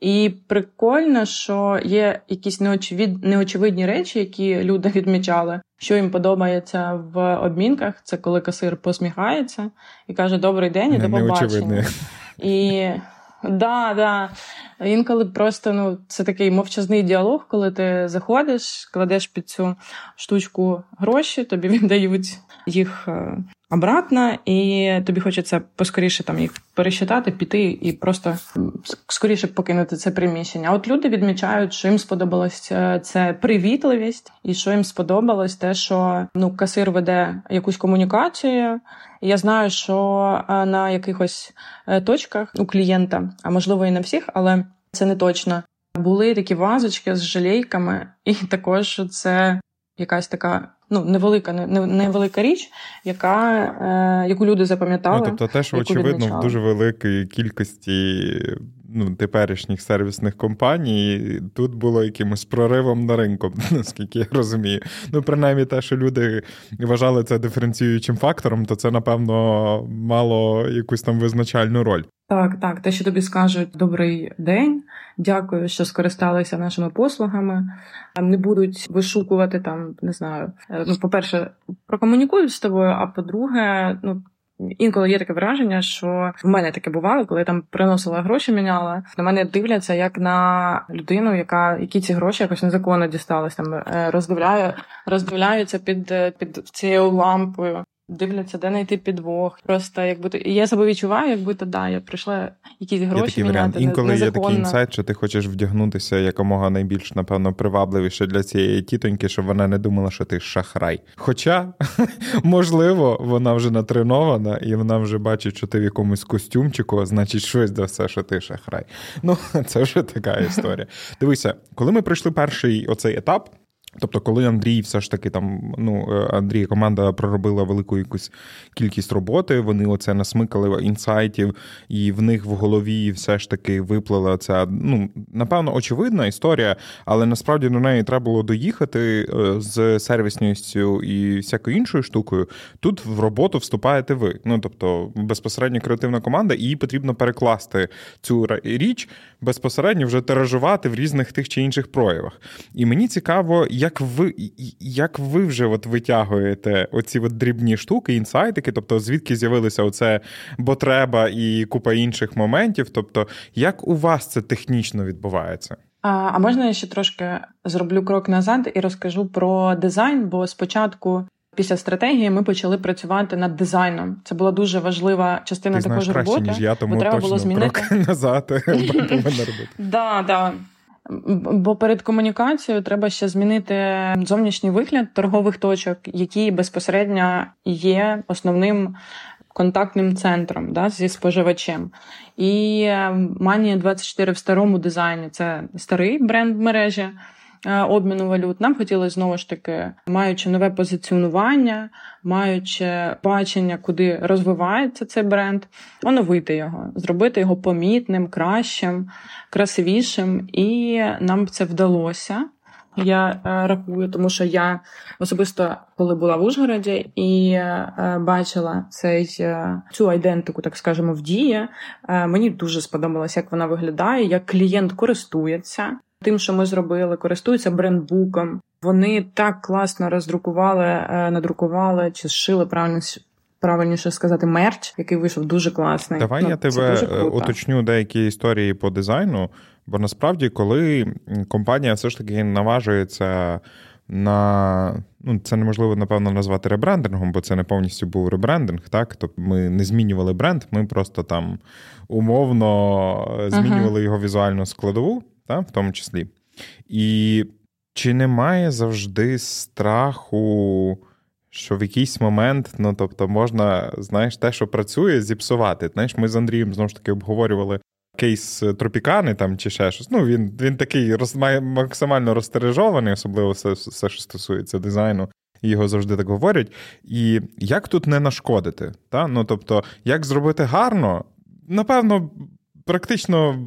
І прикольно, що є якісь неочевид... неочевидні речі, які люди відмічали, що їм подобається в обмінках. Це коли касир посміхається і каже Добрий день і до побачення. І да, да. Інколи просто ну, це такий мовчазний діалог, коли ти заходиш, кладеш під цю штучку гроші, тобі віддають їх е, обратно, і тобі хочеться поскоріше там їх пересчитати, піти і просто скоріше покинути це приміщення. От люди відмічають, що їм сподобалось е, це привітливість, і що їм сподобалось те, що ну касир веде якусь комунікацію. Я знаю, що е, на якихось е, точках у клієнта, а можливо і на всіх, але це не точно. Були такі вазочки з жалейками, і також це якась така ну невелика, невелика річ, яка, е, яку люди запам'ятали. Ну, Тобто, те, що очевидно, відмічали. в дуже великій кількості ну, теперішніх сервісних компаній тут було якимось проривом на ринку, наскільки я розумію. Ну, принаймні, те, що люди вважали це диференціюючим фактором, то це, напевно, мало якусь там визначальну роль. Так, так, те, що тобі скажуть добрий день, дякую, що скористалися нашими послугами. Не будуть вишукувати там, не знаю. Е, ну, по-перше, прокомунікують з тобою, а по-друге, ну. Інколи є таке враження, що в мене таке бувало, коли я там приносила гроші, міняла. На мене дивляться як на людину, яка які ці гроші якось незаконно дістались. Там е, роздивляю, роздивляються під е, під цією лампою дивляться, де знайти підвох. Просто якби то я себе відчуваю, якби то да, я прийшла якісь гроші. Є такий міняти, варіант. Інколи є такий інсайт, що ти хочеш вдягнутися якомога найбільш, напевно, привабливіше для цієї тітоньки, щоб вона не думала, що ти шахрай. Хоча, можливо, вона вже натренована і вона вже бачить, що ти в якомусь костюмчику, значить, щось до все, що ти шахрай. Ну, це вже така історія. Дивися, коли ми пройшли перший оцей етап. Тобто, коли Андрій все ж таки там, ну е, Андрій, команда проробила велику якусь кількість роботи, вони оце насмикали інсайтів, і в них в голові все ж таки виплила ця, ну напевно, очевидна історія, але насправді до неї треба було доїхати е, з сервісністю і всякою іншою штукою. Тут в роботу вступаєте ви. Ну тобто, безпосередньо креативна команда, і їй потрібно перекласти цю річ безпосередньо вже тиражувати в різних тих чи інших проявах. І мені цікаво, як ви як ви вже от витягуєте оці от дрібні штуки, інсайтики, тобто звідки з'явилося оце бо треба і купа інших моментів. Тобто, як у вас це технічно відбувається? А а можна я ще трошки зроблю крок назад і розкажу про дизайн, бо спочатку Після стратегії ми почали працювати над дизайном. Це була дуже важлива частина Ти також краще, роботи. ніж я, тому бо треба точно було змінити крок назад повинна робити. Бо перед комунікацією треба ще змінити зовнішній вигляд торгових точок, які безпосередньо є основним контактним центром да, зі споживачем. І Манія 24 в старому дизайні це старий бренд мережі. Е, обміну валют. Нам хотілося знову ж таки, маючи нове позиціонування, маючи бачення, куди розвивається цей бренд, оновити його, зробити його помітним, кращим, красивішим. І нам це вдалося. Я е, рахую, тому що я особисто коли була в Ужгороді і е, бачила цей цю айдентику, так скажемо, в дії, мені дуже сподобалось, як вона виглядає, як клієнт користується тим, що ми зробили, користуються брендбуком. Вони так класно роздрукували, е, надрукували чи зшили правильно. Правильніше сказати, мерч, який вийшов дуже класний. Давай ну, я тебе е, уточню деякі історії по дизайну. Бо насправді, коли компанія все ж таки наважується на ну, це неможливо напевно назвати ребрендингом, бо це не повністю був ребрендинг. Так, тобто ми не змінювали бренд, ми просто там умовно е, змінювали uh-huh. його візуальну складову та, в тому числі. І чи немає завжди страху, що в якийсь момент, ну тобто, можна, знаєш, те, що працює, зіпсувати. Знаєш, ми з Андрієм знову ж таки обговорювали кейс Тропікани там чи ще щось. Ну, він він такий роз, максимально розстережований, особливо все, все, що стосується дизайну. І його завжди так говорять. І як тут не нашкодити? Та? Ну, тобто, як зробити гарно, напевно, практично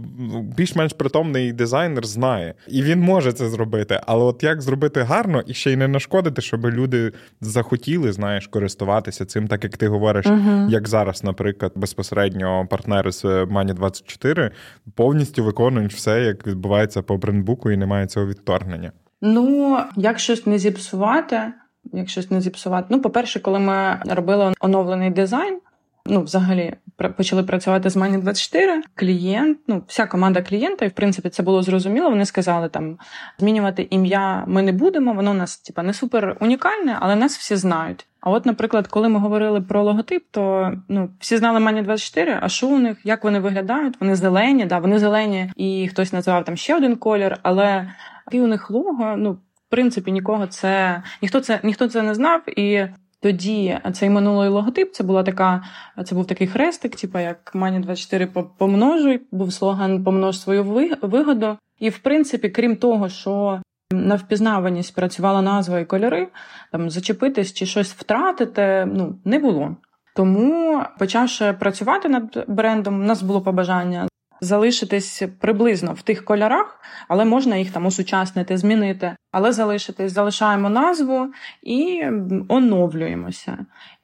більш-менш притомний дизайнер знає, і він може це зробити. Але от як зробити гарно і ще й не нашкодити, щоб люди захотіли, знаєш, користуватися цим, так як ти говориш, uh-huh. як зараз, наприклад, безпосередньо партнери з Money 24 повністю виконують все, як відбувається по брендбуку, і немає цього відторгнення. Ну, як щось не зіпсувати. Як щось не зіпсувати. Ну, по-перше, коли ми робили оновлений дизайн, ну, взагалі, почали працювати з Money 24 клієнт, ну, вся команда клієнта, і в принципі це було зрозуміло. Вони сказали, там змінювати ім'я ми не будемо, воно у нас типа не супер унікальне, але нас всі знають. А от, наприклад, коли ми говорили про логотип, то ну всі знали Money 24, а що у них, як вони виглядають? Вони зелені, да, вони зелені, і хтось називав там ще один колір, але і у них лого, ну. В принципі, нікого це ніхто це ніхто це не знав, і тоді цей минулий логотип це була така, це був такий хрестик, типу як Мані 24 помножуй, був слоган помнож свою вигоду. І в принципі, крім того, що на впізнаваність працювала назва і кольори, там зачепитись чи щось втратити, ну не було. Тому, почавши працювати над брендом, у нас було побажання залишитись приблизно в тих кольорах, але можна їх там осучаснити, змінити. Але залишитись, залишаємо назву і оновлюємося.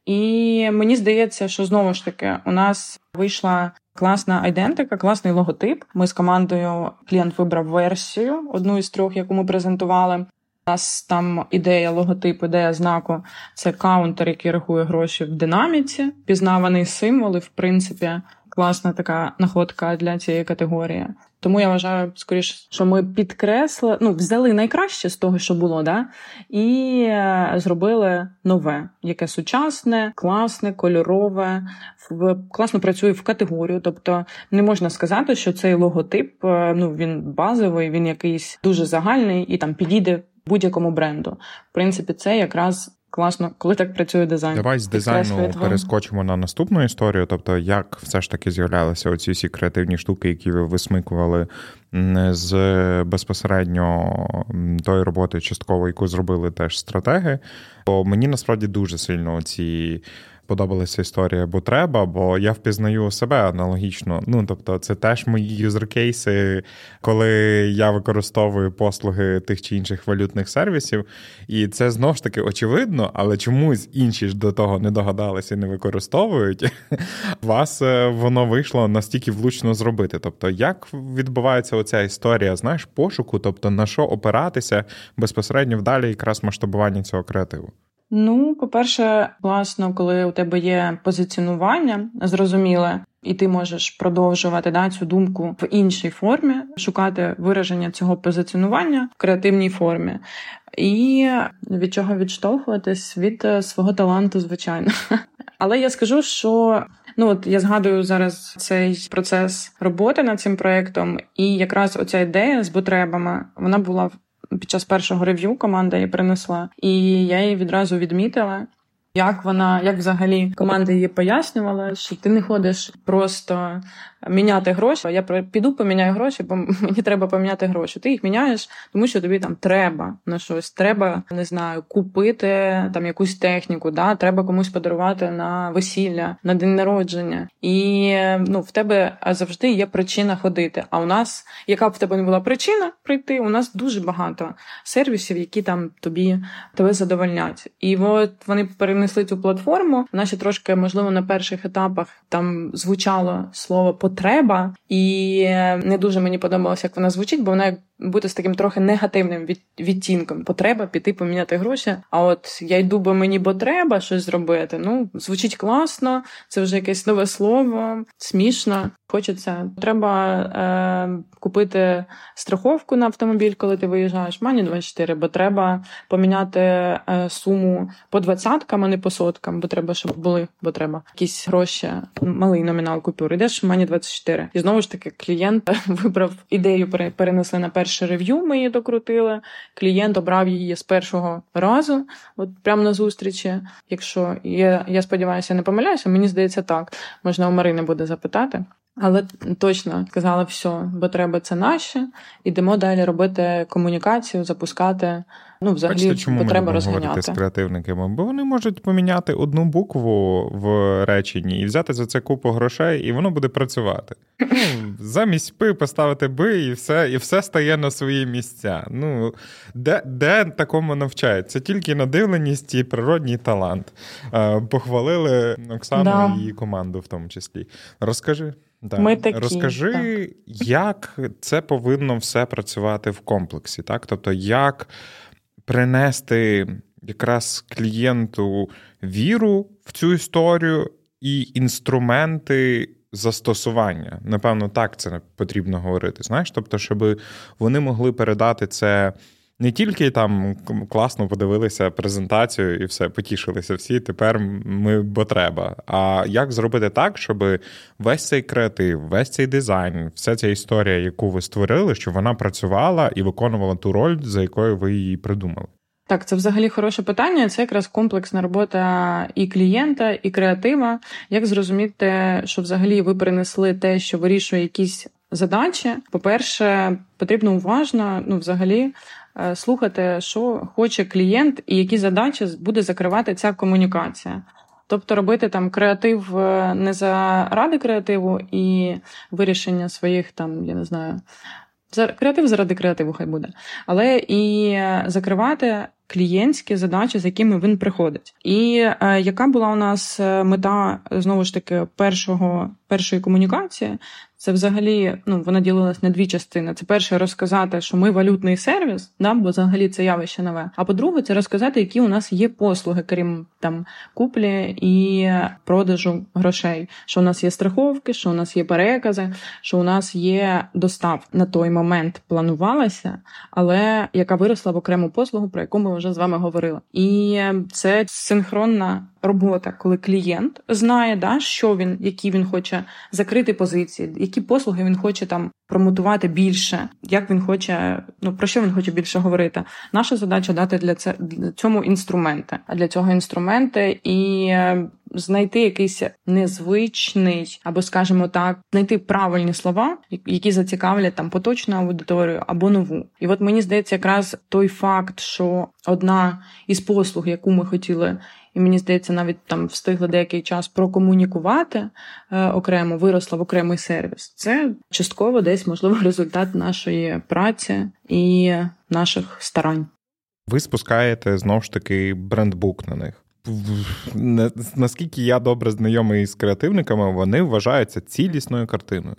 І мені здається, що знову ж таки у нас вийшла класна айдентика, класний логотип. Ми з командою клієнт вибрав версію, одну із трьох, яку ми презентували. У нас там ідея логотип, ідея знаку це каунтер, який рахує гроші в динаміці, пізнаваний символ, і в принципі класна така находка для цієї категорії. Тому я вважаю, скоріш, що ми підкреслили, ну, взяли найкраще з того, що було, да, і е, зробили нове, яке сучасне, класне, кольорове, в класно працює в категорію. Тобто не можна сказати, що цей логотип е, ну він базовий, він якийсь дуже загальний і там підійде будь-якому бренду. В принципі, це якраз класно, коли так працює дизайн. Давай з дизайну перескочимо на наступну історію. Тобто, як все ж таки з'являлися оці всі креативні штуки, які ви висмикували з безпосередньо тої роботи, частково, яку зробили теж стратеги. Бо мені насправді дуже сильно ці подобалася історія, бо треба, бо я впізнаю себе аналогічно. Ну тобто, це теж мої юзеркейси, коли я використовую послуги тих чи інших валютних сервісів. І це знову ж таки очевидно, але чомусь інші ж до того не догадалися і не використовують. Вас е, воно вийшло настільки влучно зробити. Тобто, як відбувається оця історія, знаєш, пошуку, тобто на що опиратися безпосередньо вдалі якраз масштабування цього креативу? Ну, по-перше, класно, коли у тебе є позиціонування зрозуміле, і ти можеш продовжувати да, цю думку в іншій формі, шукати вираження цього позиціонування в креативній формі. І від чого відштовхуватись від е, свого таланту, звичайно. Але я скажу, що ну от я згадую зараз цей процес роботи над цим проектом, і якраз оця ідея з потребами вона була під час першого рев'ю. Команда її принесла, і я її відразу відмітила. Як вона, як взагалі команда її пояснювала, що ти не ходиш просто міняти гроші. Я піду поміняю гроші, бо мені треба поміняти гроші. Ти їх міняєш, тому що тобі там треба на щось. Треба не знаю, купити там якусь техніку. Да, треба комусь подарувати на весілля, на день народження. І ну в тебе завжди є причина ходити. А у нас, яка б в тебе не була причина прийти, у нас дуже багато сервісів, які там тобі тебе задовольнять. І от вони перенесли цю платформу. Вона ще трошки можливо на перших етапах там звучало слово потреба, і не дуже мені подобалося, як вона звучить, бо вона бути з таким трохи негативним від, відтінком. Потреба піти поміняти гроші. А от я йду, бо мені бо треба щось зробити. Ну звучить класно, це вже якесь нове слово, смішно. Хочеться. Треба е, купити страховку на автомобіль, коли ти виїжджаєш. Мані 24, бо треба поміняти е, суму по двадцяткам, а не по соткам, бо треба, щоб були, бо треба якісь гроші, малий номінал купюр. Йдеш Мані 24. І знову ж таки клієнт вибрав ідею, перенесли на перший перше рев'ю ми її докрутили. Клієнт обрав її з першого разу, от прямо на зустрічі. Якщо я, я сподіваюся, не помиляюся, мені здається, так. Можна у Марини буде запитати. Але точно сказала все, бо треба це наше. Ідемо далі робити комунікацію, запускати. Ну, взагалі, Бачите, чому потреба ми розганяти. говорити з креативниками? Бо вони можуть поміняти одну букву в реченні і взяти за це купу грошей, і воно буде працювати. Ну, Замість пи поставити би, і все і все стає на свої місця. Ну, Де де такому навчають? Це тільки надивленість і природній талант. Похвалили Оксану да. і її команду в тому числі. Розкажи. Да. Ми такі, Розкажи, так. як це повинно все працювати в комплексі, так? Тобто, як принести якраз клієнту віру в цю історію і інструменти застосування. Напевно, так це потрібно говорити. Знаєш, тобто, щоб вони могли передати це не тільки там класно подивилися презентацію і все, потішилися всі. Тепер ми бо треба. А як зробити так, щоб весь цей креатив, весь цей дизайн, вся ця історія, яку ви створили, щоб вона працювала і виконувала ту роль, за якою ви її придумали? Так, це взагалі хороше питання. Це якраз комплексна робота і клієнта, і креатива. Як зрозуміти, що взагалі ви принесли те, що вирішує якісь задачі? По-перше, потрібно уважно, ну, взагалі, слухати, що хоче клієнт і які задачі буде закривати ця комунікація. Тобто робити там креатив е, не заради креативу і вирішення своїх там, я не знаю, креатив заради креативу, хай буде, але і закривати клієнтські задачі, з якими він приходить. І е, яка була у нас мета знову ж таки першого першої комунікації? Це взагалі ну вона ділилась на дві частини. Це перше розказати, що ми валютний сервіс, да, бо взагалі це явище нове. А по-друге, це розказати, які у нас є послуги, крім там куплі і продажу грошей. Що у нас є страховки, що у нас є перекази, що у нас є достав на той момент планувалася, але яка виросла в окрему послугу, про яку ми вже з вами говорили. І це синхронна робота, коли клієнт знає, да, що він, які він хоче закрити позиції, які послуги він хоче там промотувати більше, як він хоче, ну про що він хоче більше говорити. Наша задача дати для це для цьому інструменти, а для цього інструменти і. Е, знайти якийсь незвичний, або, скажімо так, знайти правильні слова, які зацікавлять там поточну аудиторію або нову. І от мені здається, якраз той факт, що одна із послуг, яку ми хотіли і мені здається, навіть там встигли деякий час прокомунікувати е, окремо, виросла в окремий сервіс. Це частково десь можливо результат нашої праці і наших старань. Ви спускаєте знову ж таки брендбук на них. Наскільки я добре знайомий з креативниками, вони вважаються цілісною картиною.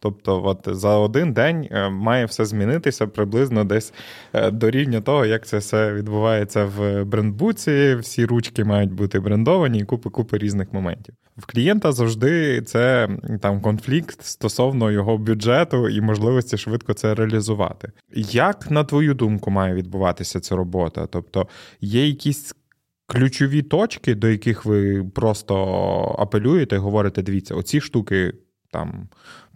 Тобто, от за один день е, має все змінитися приблизно десь е, до рівня того, як це все відбувається в брендбуці. Всі ручки мають бути брендовані і купи купи різних моментів. В клієнта завжди це там конфлікт стосовно його бюджету і можливості швидко це реалізувати. Як на твою думку має відбуватися ця робота? Тобто є якісь ключові точки, до яких ви просто апелюєте говорите: дивіться, оці штуки там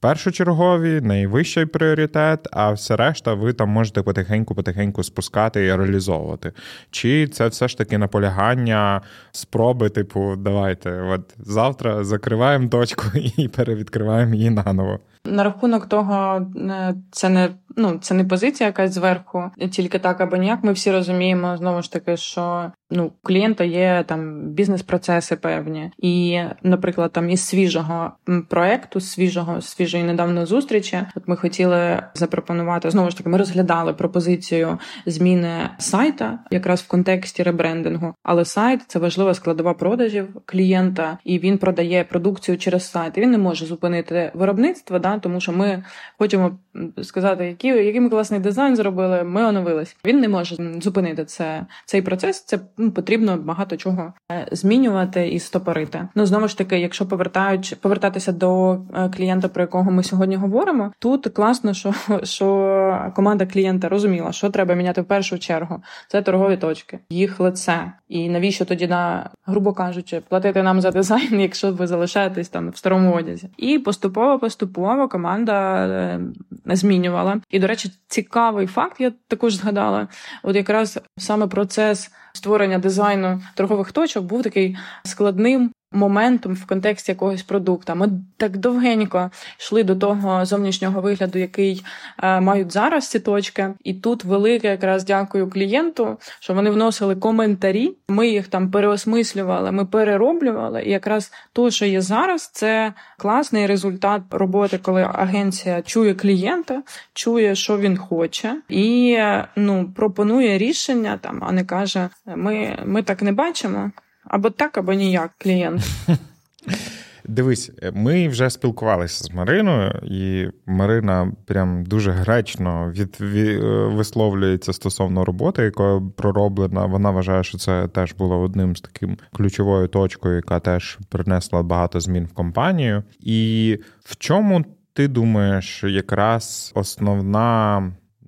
першочергові, найвищий пріоритет, а все решта ви там можете потихеньку-потихеньку спускати і реалізовувати. Чи це все ж таки наполягання, спроби, типу, давайте, от завтра закриваємо точку і перевідкриваємо її наново. На рахунок того, е, це не ну це не позиція якась зверху, тільки так або ніяк. Ми всі розуміємо знову ж таки, що ну клієнта є там бізнес-процеси певні, і, наприклад, там із свіжого проекту, свіжого свіжої недавно зустрічі, от ми хотіли запропонувати знову ж таки. Ми розглядали пропозицію зміни сайта, якраз в контексті ребрендингу. Але сайт це важлива складова продажів клієнта, і він продає продукцію через сайт. Він не може зупинити виробництво, да тому що ми хочемо сказати, які, який ми класний дизайн зробили. Ми оновились. Він не може зупинити це цей процес. Це ну, потрібно багато чого е, змінювати і стопорити. Ну знову ж таки, якщо повертають повертатися до е, клієнта, про якого ми сьогодні говоримо, тут класно, що що команда клієнта розуміла, що треба міняти в першу чергу. Це торгові точки, їх лице. І навіщо тоді на грубо кажучи, платити нам за дизайн, якщо ви залишаєтесь там в старому одязі, і поступово поступово команда е, змінювала. І, до речі, цікавий факт, я також згадала. От якраз саме процес створення дизайну торгових точок був такий складним моментом в контексті якогось продукту. Ми так довгенько йшли до того зовнішнього вигляду, який е, мають зараз ці точки. І тут велике якраз дякую клієнту, що вони вносили коментарі. Ми їх там переосмислювали, ми перероблювали. І якраз то, що є зараз, це класний результат роботи, коли агенція чує клієнта, чує, що він хоче, і ну пропонує рішення там, а не каже: Ми, Ми так не бачимо. Або так, або ніяк клієнт. Дивись, ми вже спілкувалися з Мариною, і Марина прям дуже гречно від, від, висловлюється стосовно роботи, яка пророблена. Вона вважає, що це теж було одним з таким ключовою точкою, яка теж принесла багато змін в компанію. І в чому ти думаєш, якраз основна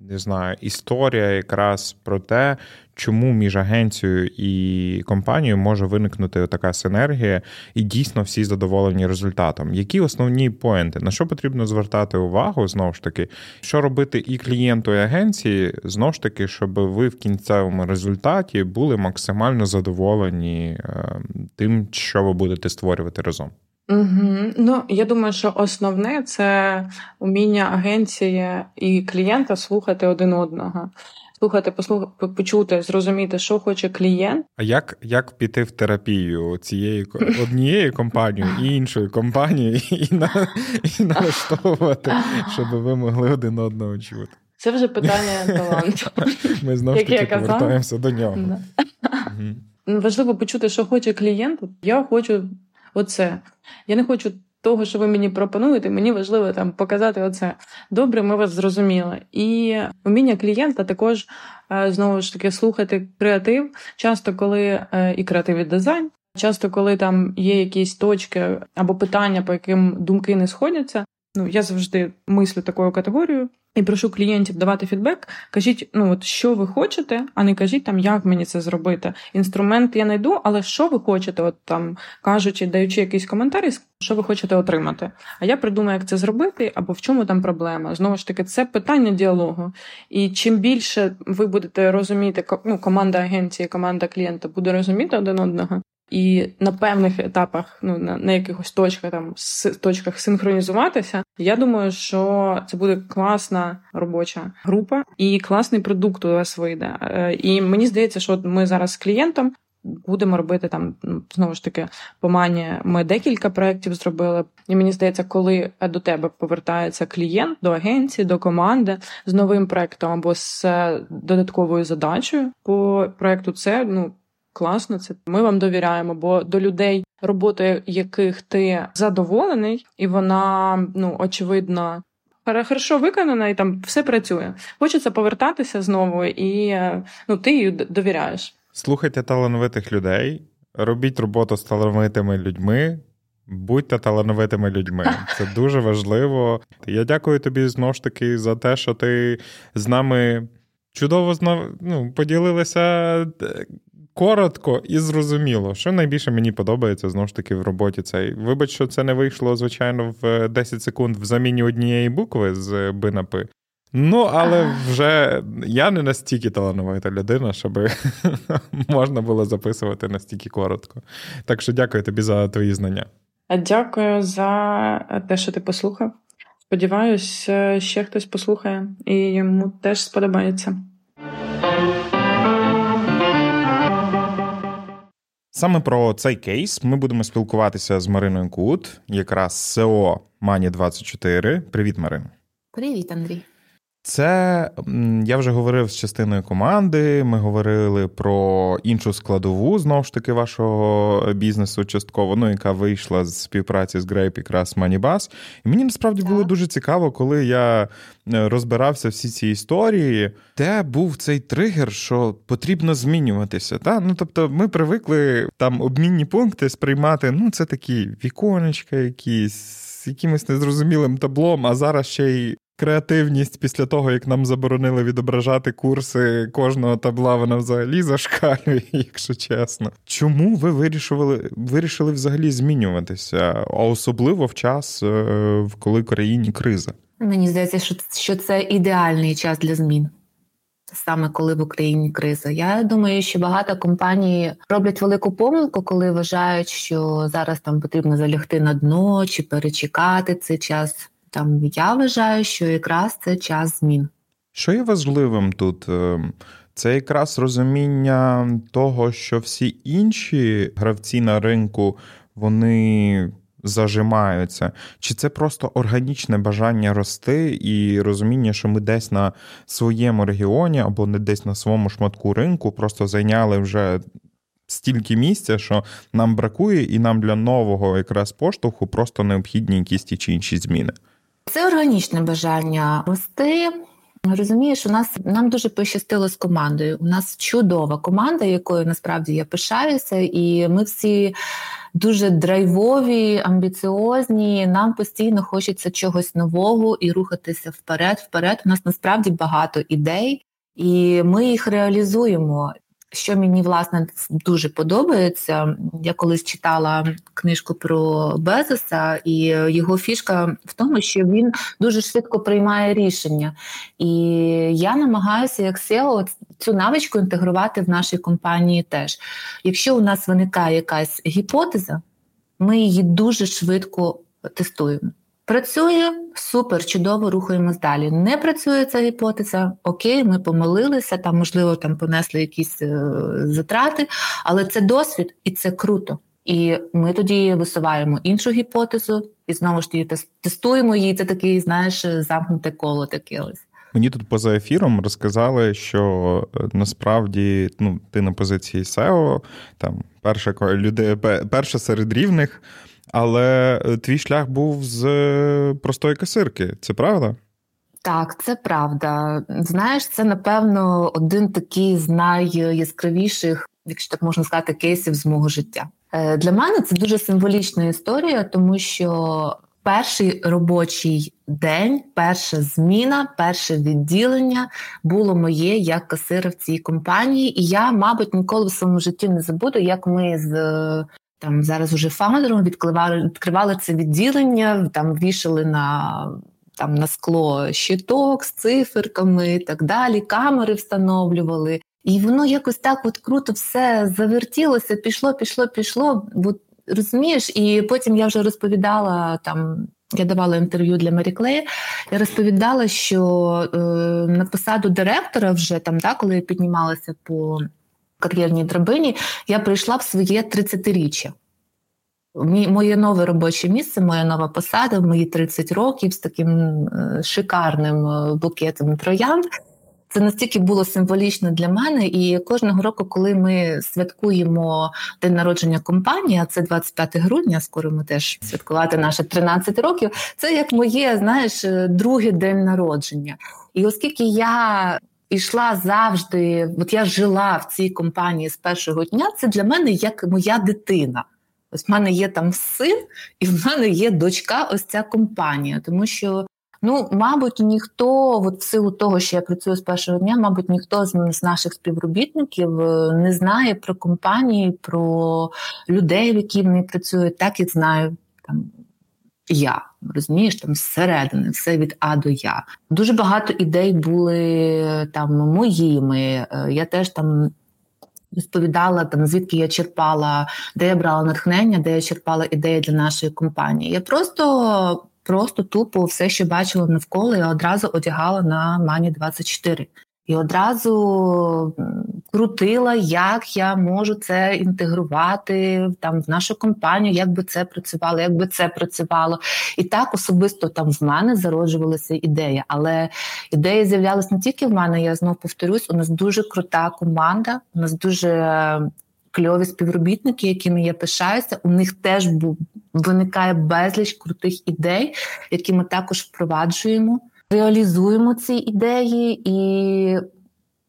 не знаю, історія якраз про те, чому між агенцією і компанією може виникнути така синергія, і дійсно всі задоволені результатом. Які основні поінти? На що потрібно звертати увагу знову ж таки, що робити і клієнту, і агенції, знову ж таки, щоб ви в кінцевому результаті були максимально задоволені е, тим, що ви будете створювати разом. Угу. Ну, я думаю, що основне це уміння агенції і клієнта слухати один одного. Слухати, послухати, почути, зрозуміти, що хоче клієнт. А як як піти в терапію цієї однієї компанії і іншої компанії, і на, і налаштовувати, щоб ви могли один одного чути? Це вже питання таланту. Ми знову ж таки повертаємося до нього. Угу. Важливо почути, що хоче клієнт. Я хочу оце. Я не хочу того, що ви мені пропонуєте. Мені важливо там показати оце. Добре, ми вас зрозуміли. І уміння клієнта також е, знову ж таки слухати креатив. Часто, коли е, і креатив і дизайн. Часто, коли там є якісь точки або питання, по яким думки не сходяться, ну я завжди мислю такою категорією. І прошу клієнтів давати фідбек. Кажіть, ну от що ви хочете, а не кажіть там, як мені це зробити. Інструмент я знайду, але що ви хочете, от там кажучи, даючи якийсь коментар, що ви хочете отримати. А я придумаю, як це зробити, або в чому там проблема. Знову ж таки, це питання діалогу. І чим більше ви будете розуміти, ну, команда агенції, команда клієнта буде розуміти один одного, і на певних етапах, ну на, на якихось точках там с, точках синхронізуватися. Я думаю, що це буде класна робоча група і класний продукт у вас вийде. Е, і мені здається, що ми зараз з клієнтом. Будемо робити там ну, знову ж таки по мані. Ми декілька проєктів зробили. І мені здається, коли до тебе повертається клієнт до агенції, до команди з новим проектом або з додатковою задачею по проекту, це ну класно, це ми вам довіряємо, бо до людей, роботою яких ти задоволений, і вона ну очевидно. Хорошо виконана і там все працює. Хочеться повертатися знову, і е, ну ти їй довіряєш. Слухайте талановитих людей, робіть роботу з талановитими людьми, будьте талановитими людьми. Це дуже важливо. Я дякую тобі знову ж таки за те, що ти з нами чудово ну, поділилися е, коротко і зрозуміло. Що найбільше мені подобається знову ж таки в роботі цей. Вибач, що це не вийшло, звичайно, в 10 секунд в заміні однієї букви з Б на П. Ну, але вже я не настільки талановита людина, щоб можна було записувати настільки коротко. Так що дякую тобі за твої знання. Дякую за те, що ти послухав. Сподіваюсь, ще хтось послухає і йому теж сподобається. Саме про цей кейс ми будемо спілкуватися з Мариною Кут, якраз СЕО Money24 Привіт, Марина. Привіт, Андрій. Це я вже говорив з частиною команди. Ми говорили про іншу складову знову ж таки вашого бізнесу, частково, ну яка вийшла з співпраці з Grape якраз Moneybass. І мені насправді було дуже цікаво, коли я е, розбирався всі ці історії, де був цей тригер, що потрібно змінюватися. Та? Ну тобто, ми привикли там обмінні пункти сприймати. Ну, це такі віконечка, якісь. З якимось незрозумілим таблом, а зараз ще й Креативність після того, як нам заборонили відображати курси кожного табла, вона взагалі зашкалює, якщо чесно. Чому ви вирішили вирішили взагалі змінюватися, а особливо в час, е, коли в країні криза? Мені здається, що це ідеальний час для змін, саме коли в Україні криза. Я думаю, що багато компаній роблять велику помилку, коли вважають, що зараз там потрібно залягти на дно чи перечекати цей час. Там я вважаю, що якраз це час змін. Що є важливим тут? Ем, це якраз розуміння того, що всі інші гравці на ринку вони зажимаються, чи це просто органічне бажання рости і розуміння, що ми десь на своєму регіоні або не десь на своєму шматку ринку просто зайняли вже стільки місця, що нам бракує, і нам для нового якраз поштовху просто необхідні якісь ті чи інші зміни. Це органічне бажання рости. Розумієш, у нас нам дуже пощастило з командою. У нас чудова команда, якою насправді я пишаюся, і ми всі дуже драйвові, амбіціозні. Нам постійно хочеться чогось нового і рухатися вперед. Вперед у нас насправді багато ідей, і ми їх реалізуємо. Що мені власне дуже подобається, я колись читала книжку про Безоса, і його фішка в тому, що він дуже швидко приймає рішення. І я намагаюся як SEO цю навичку інтегрувати в нашій компанії теж. Якщо у нас виникає якась гіпотеза, ми її дуже швидко тестуємо. Працює супер, чудово рухаємось далі. Не працює ця гіпотеза, окей, ми помилилися, там, можливо, там понесли якісь е, затрати, але це досвід і це круто. І ми тоді висуваємо іншу гіпотезу, і знову ж таки тестуємо її. Це такий, знаєш, замкнуте коло таке ось. Мені тут поза ефіром розказали, що е, насправді ну, ти на позиції SEO, там перша люди, перша серед рівних. Але е, твій шлях був з е, простої касирки, це правда? Так, це правда. Знаєш, це напевно один такий з найяскравіших, якщо так можна сказати, кейсів з мого життя. Е, для мене це дуже символічна історія, тому що перший робочий день, перша зміна, перше відділення було моє як касира в цій компанії, і я, мабуть, ніколи в своєму житті не забуду, як ми з там зараз уже фаундером відкривали відкривали це відділення, там вішали на там на скло щиток з циферками і так далі, камери встановлювали. І воно якось так от круто все завертілося, пішло, пішло, пішло. От, розумієш, і потім я вже розповідала там. Я давала інтерв'ю для Мері Клей, Я розповідала, що е, на посаду директора, вже там, да, коли я піднімалася по кар'єрній драбині, я прийшла в своє 30-річчя. Моє нове робоче місце, моя нова посада, мої 30 років з таким е, шикарним е, букетом троянд. Це настільки було символічно для мене, і кожного року, коли ми святкуємо день народження компанії, а це 25 грудня, скоро ми теж святкувати наше 13 років. Це як моє, знаєш, другий день народження. І оскільки я ішла завжди, от я жила в цій компанії з першого дня, це для мене як моя дитина. Ось в мене є там син, і в мене є дочка. Ось ця компанія, тому що. Ну, мабуть, ніхто, от в силу того, що я працюю з першого дня, мабуть, ніхто з наших співробітників е, не знає про компанії, про людей, в які вони працюють, так як знаю там я. Розумієш, там зсередини, все від А до Я. Дуже багато ідей були там моїми. Е, я теж там розповідала там, звідки я черпала, де я брала натхнення, де я черпала ідеї для нашої компанії. Я просто просто тупо все, що бачила навколо, я одразу одягала на Мані 24 і одразу крутила, як я можу це інтегрувати там в нашу компанію, як би це працювало, як би це працювало. І так особисто там в мене зароджувалася ідея. Але ідея з'являлася не тільки в мене. Я знов повторюсь, у нас дуже крута команда, у нас дуже. Кльові співробітники, якими я пишаюся, у них теж виникає безліч крутих ідей, які ми також впроваджуємо реалізуємо ці ідеї, і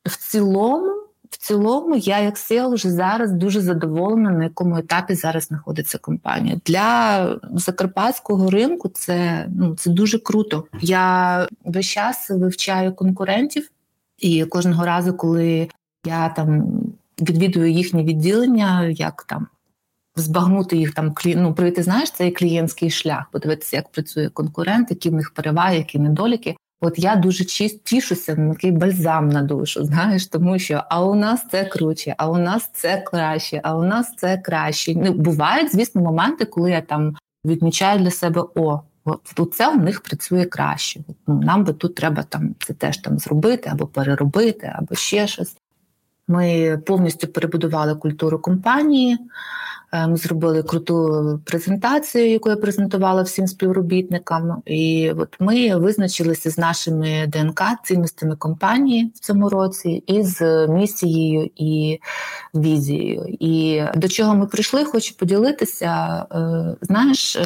в цілому, в цілому, я як сил вже зараз дуже задоволена, на якому етапі зараз знаходиться компанія. Для закарпатського ринку це ну це дуже круто. Я весь час вивчаю конкурентів, і кожного разу, коли я там відвідую їхнє відділення, як там збагнути їх там ну, пройти, знаєш, цей клієнтський шлях, подивитися, як працює конкурент, які в них переваги, які недоліки. От я дуже тішуся на такий бальзам на душу, знаєш, тому що а у нас це круче, а у нас це краще, а у нас це краще. Ну, Бувають, звісно, моменти, коли я там відмічаю для себе о. От це у них працює краще. Ну, Нам би тут треба там це теж там зробити, або переробити, або ще щось. Ми повністю перебудували культуру компанії. Е, ми зробили круту презентацію, яку я презентувала всім співробітникам. І от ми визначилися з нашими ДНК цінностями компанії в цьому році, і з місією і візією. І до чого ми прийшли, хочу поділитися. Е, знаєш,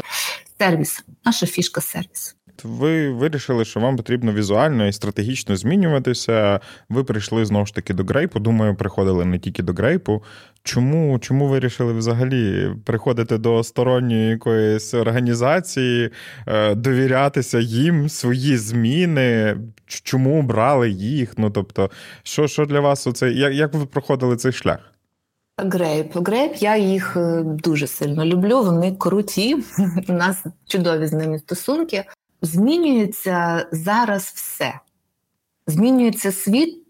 сервіс, наша фішка сервіс ви вирішили, що вам потрібно візуально і стратегічно змінюватися. Ви прийшли знову ж таки до грейпу. Думаю, приходили не тільки до грейпу. Чому чому вирішили взагалі приходити до сторонньої якоїсь організації, е, довірятися їм, свої зміни? Чому брали їх? Ну тобто, що що для вас оце? Як, як ви проходили цей шлях? Грейп. Грейп, я їх е, дуже сильно люблю. Вони круті. У нас чудові з ними стосунки змінюється зараз все. Змінюється світ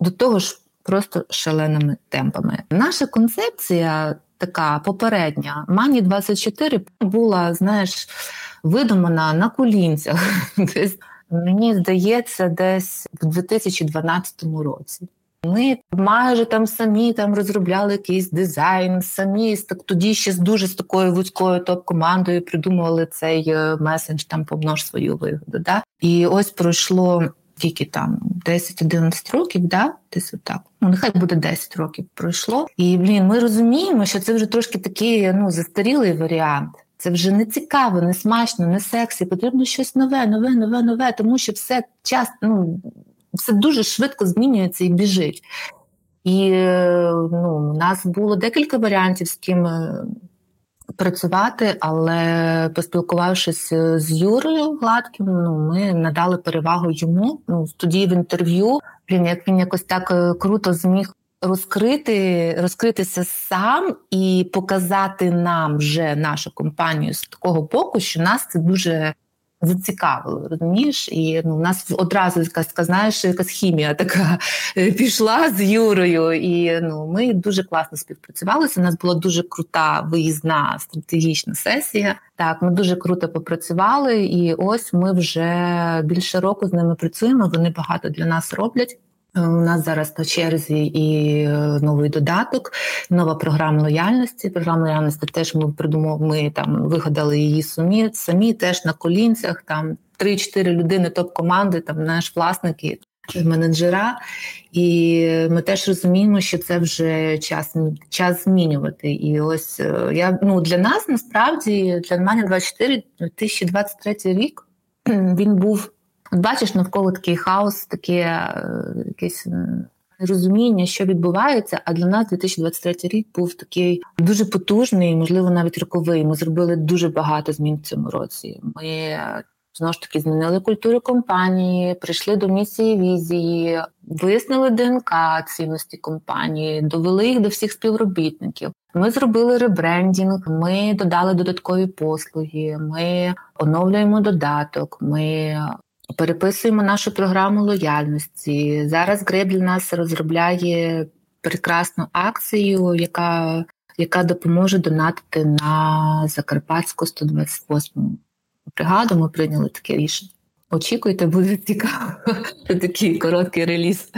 до того ж просто шаленими темпами. Наша концепція така попередня, Мані 24 була, знаєш, видумана на колінцях. Десь, мені здається, десь в 2012 році. Ми майже там самі там розробляли якийсь дизайн, самі так тоді ще з дуже з такою вузькою топ-командою придумували цей е, месендж там помнож свою вигоду. Да? І ось пройшло тільки там 10-11 років, да? десь отак. Ну, нехай буде 10 років пройшло. І блін, ми розуміємо, що це вже трошки такий ну, застарілий варіант. Це вже не цікаво, не смачно, не сексі. Потрібно щось нове, нове, нове, нове, тому що все час ну, все дуже швидко змінюється і біжить. І ну, у нас було декілька варіантів, з ким е, працювати, але поспілкувавшись з Юрою Гладким, ну, ми надали перевагу йому. Ну, Тоді в інтерв'ю він як він якось так е, круто зміг розкрити, розкритися сам і показати нам вже нашу компанію з такого боку, що нас це дуже зацікавило, розумієш? І ну, у нас одразу якась знаєш, якась хімія така е, пішла з Юрою, і ну, ми дуже класно співпрацювалися. У нас була дуже крута виїзна стратегічна сесія. Так, ми дуже круто попрацювали, і ось ми вже більше року з ними працюємо. Вони багато для нас роблять. У нас зараз на черзі і е, новий додаток, нова програма лояльності. Програма лояльності теж ми придумали, ми там вигадали її самі, самі теж на колінцях. Там 3-4 людини топ-команди, там наш власники. менеджера, і ми теж розуміємо, що це вже час час змінювати. І ось е, я ну для нас насправді для мене 24 2023 рік він був. Бачиш, навколо такий хаос, таке е, якесь розуміння, що відбувається. А для нас 2023 рік був такий дуже потужний, можливо, навіть роковий. Ми зробили дуже багато змін в цьому році. Ми Знову ж таки, змінили культуру компанії, прийшли до місії візії, вияснили ДНК цінності компанії, довели їх до всіх співробітників. Ми зробили ребрендінг, ми додали додаткові послуги, ми оновлюємо додаток, ми переписуємо нашу програму лояльності. Зараз Греб для нас розробляє прекрасну акцію, яка яка допоможе донатити на Закарпатську 128 бригаду. Ми прийняли таке рішення. Очікуйте, буде цікаво. Такий короткий реліз.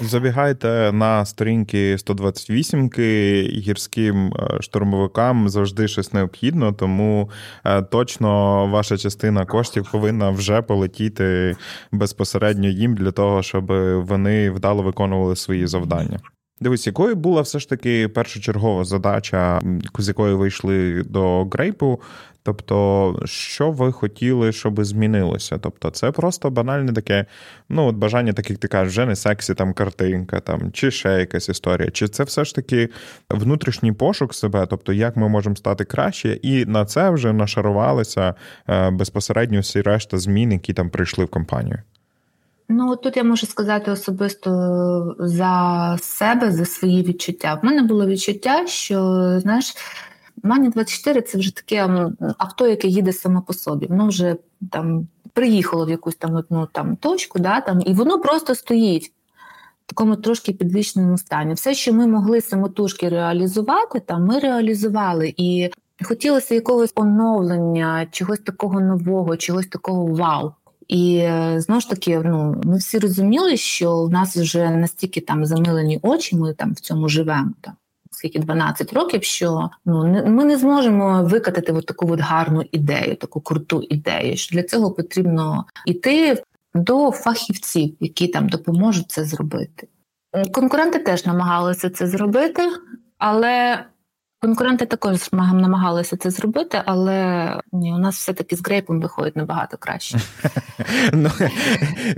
Забігайте на сторінки 128-ки гірським е, штурмовикам завжди щось необхідно, тому е, точно ваша частина коштів повинна вже полетіти безпосередньо їм для того, щоб вони вдало виконували свої завдання. Дивись, якою була все ж таки першочергова задача, з якої ви йшли до грейпу, Тобто, що ви хотіли, щоб змінилося? Тобто, це просто банальне таке, ну, от бажання, так як ти кажеш, вже не сексі, там картинка, там, чи ще якась історія, чи це все ж таки внутрішній пошук себе, тобто, як ми можемо стати краще, і на це вже нашарувалися е, безпосередньо всі решта змін, які там прийшли в компанію. Ну, тут я можу сказати особисто за себе, за свої відчуття. В мене було відчуття, що знаєш. Мані 24 це вже таке авто, яке їде само по собі. Воно вже там приїхало в якусь там одну там точку, да, там, і воно просто стоїть в такому трошки підвищеному стані. Все, що ми могли самотужки реалізувати, там ми реалізували. І хотілося якогось оновлення, чогось такого нового, чогось такого вау. І е, знову ж таки, ну ми всі розуміли, що в нас вже настільки там замилені очі, ми там в цьому живемо. Там скільки 12 років, що ну ми не зможемо викатати от таку от гарну ідею, таку круту ідею. Що для цього потрібно йти до фахівців, які там допоможуть це зробити. Конкуренти теж намагалися це зробити, але Конкуренти також намагалися це зробити, але ні, у нас все-таки з грейпом виходить набагато краще. Ну,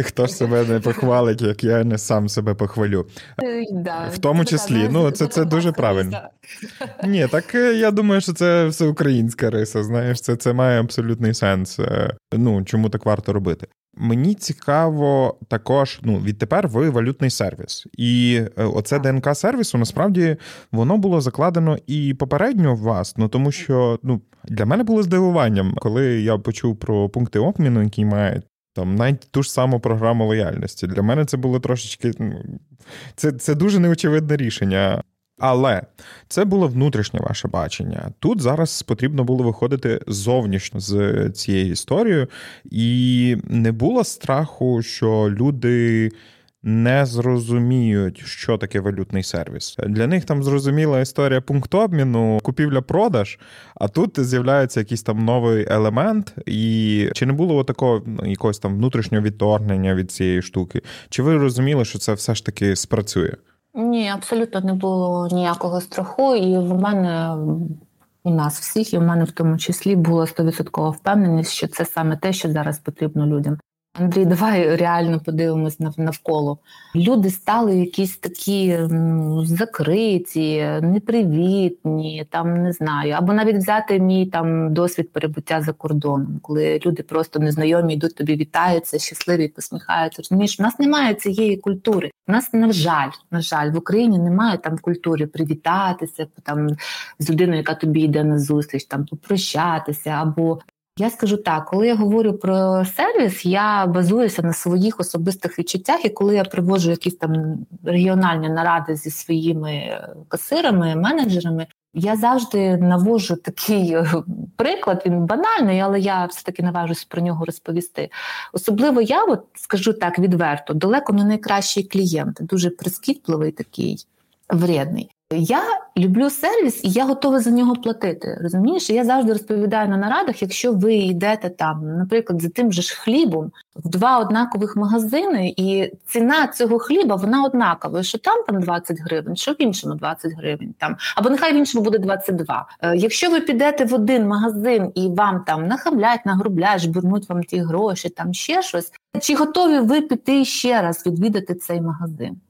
Хто ж себе не похвалить, як я не сам себе похвалю. Е, в тому числі, ну це це дуже правильно. Ні, так е, я думаю, що це все українська риса. Знаєш, це це має абсолютний сенс. Е, ну чому так варто робити? Мені цікаво також, ну відтепер ви валютний сервіс, і е, оце ДНК сервісу насправді воно було закладено і попередньо в вас. Ну тому що ну для мене було здивуванням, коли я почув про пункти обміну, які мають там навіть ту ж саму програму лояльності. Для мене це було трошечки. Ну, це, це дуже неочевидне рішення. Але це було внутрішнє ваше бачення. Тут зараз потрібно було виходити зовнішньо з цією історією, і не було страху, що люди. Не зрозуміють, що таке валютний сервіс. Для них там зрозуміла історія пункт обміну, купівля-продаж, а тут з'являється якийсь там новий елемент, і чи не було такого ну, якогось там внутрішнього відторгнення від цієї штуки? Чи ви розуміли, що це все ж таки спрацює? Ні, абсолютно не було ніякого страху, і в мене у нас всіх, і в мене в тому числі була стовідсоткова впевненість, що це саме те, що зараз потрібно людям. Андрій, давай реально подивимось навколо. Люди стали якісь такі закриті, непривітні, там не знаю. Або навіть взяти мій там досвід перебуття за кордоном, коли люди просто незнайомі йдуть тобі, вітаються, щасливі, посміхаються. Розумієш, у нас немає цієї культури. У нас, на жаль, на жаль, в Україні немає там культури привітатися там з людиною, яка тобі йде на зустріч, там попрощатися або я скажу так, коли я говорю про сервіс, я базуюся на своїх особистих відчуттях, і коли я приводжу якісь там регіональні наради зі своїми касирами, менеджерами, я завжди навожу такий е, приклад. Він банальний, але я все таки наважусь про нього розповісти. Особливо я, от скажу так відверто, далеко не найкращий клієнт, дуже прискіпливий такий вредний. Я люблю сервіс і я готова за нього платити. Розумієш, я завжди розповідаю на нарадах, якщо ви йдете там, наприклад, за тим же ж хлібом в два однакових магазини, і ціна цього хліба вона однакова. Що там там 20 гривень, що в іншому 20 гривень там, або нехай в іншому буде 22. Е, якщо ви підете в один магазин і вам там нахамлять, нагрублять, жбурнуть вам ті гроші, там ще щось, чи готові ви піти ще раз відвідати цей магазин?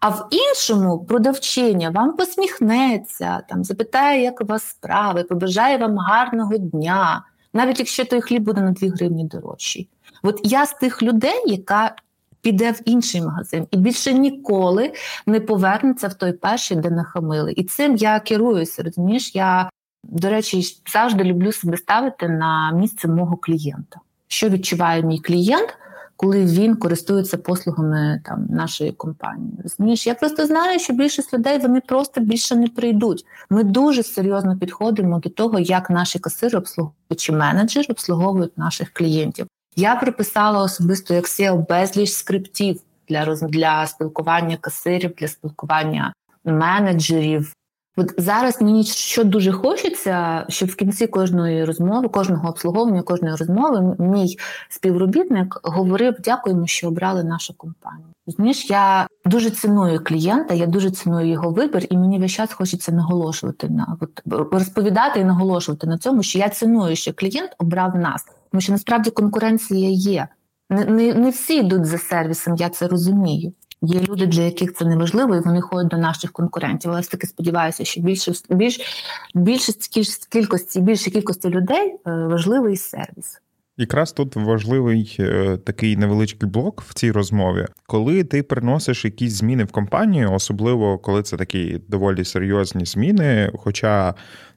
А в іншому продавчиня вам посміхнеться, там запитає, як у вас справи, побажає вам гарного дня, навіть якщо той хліб буде на 2 гривні дорожчий. От я з тих людей, яка піде в інший магазин і більше ніколи не повернеться в той перший, де нахамили. І цим я керуюся. Розумієш, я, до речі, завжди люблю себе ставити на місце мого клієнта. Що відчуває мій клієнт? Коли він користується послугами там нашої компанії. Розумієш, я просто знаю, що більшість людей вони просто більше не прийдуть. Ми дуже серйозно підходимо до того, як наші касири обслуговують чи менеджери обслуговують наших клієнтів. Я прописала особисто Excel безліч скриптів для для спілкування касирів, для спілкування менеджерів, От зараз мені що дуже хочеться, щоб в кінці кожної розмови, кожного обслуговування, кожної розмови, мій співробітник говорив: дякуємо, що обрали нашу компанію. Розумієш, я дуже ціную клієнта, я дуже ціную його вибір, і мені весь час хочеться наголошувати на от, розповідати і наголошувати на цьому, що я ціную, що клієнт обрав нас, тому що насправді конкуренція є. Не, не, не всі йдуть за сервісом, я це розумію. Є люди, для яких це не важливо, і вони ходять до наших конкурентів. Але все таки сподіваюся, що більше більш більше кількості більше кількості людей е, важливий сервіс. Якраз тут важливий е, такий невеличкий блок в цій розмові, коли ти приносиш якісь зміни в компанію, особливо коли це такі доволі серйозні зміни. Хоча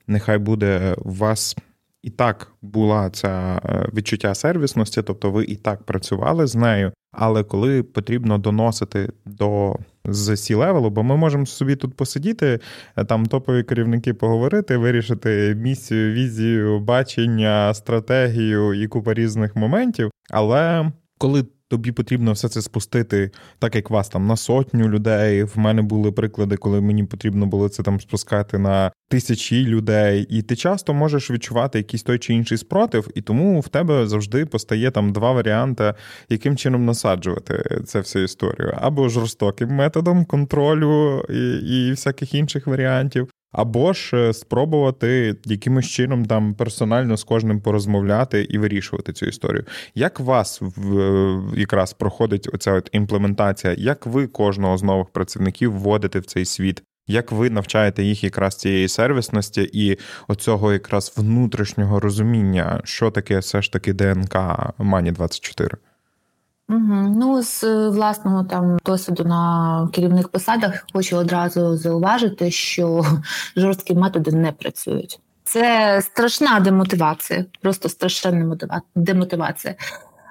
нехай буде у вас і так була ця е, відчуття сервісності, тобто ви і так працювали з нею. Але коли потрібно доносити до з сі левелу, бо ми можемо собі тут посидіти, е, там топові керівники поговорити, вирішити місію, візію, бачення, стратегію і купа різних моментів. Але коли тобі потрібно все це спустити, так як вас там на сотню людей. В мене були приклади, коли мені потрібно було це там спускати на тисячі людей, і ти часто можеш відчувати якийсь той чи інший спротив, і тому в тебе завжди постає там два варіанти, яким чином насаджувати цю всю історію, або жорстоким методом контролю і, і всяких інших варіантів. Або ж е, спробувати якимось чином там персонально з кожним порозмовляти і вирішувати цю історію. Як вас якраз проходить оця от імплементація? Як ви кожного з нових працівників вводите в цей світ? Як ви навчаєте їх якраз цієї сервісності і оцього якраз внутрішнього розуміння, що таке все ж таки ДНК Мані 24 Угу. Ну, з е, власного там досвіду на керівних посадах хочу одразу зауважити, що жорсткі методи не працюють. Це страшна демотивація, просто страшенна демотивація.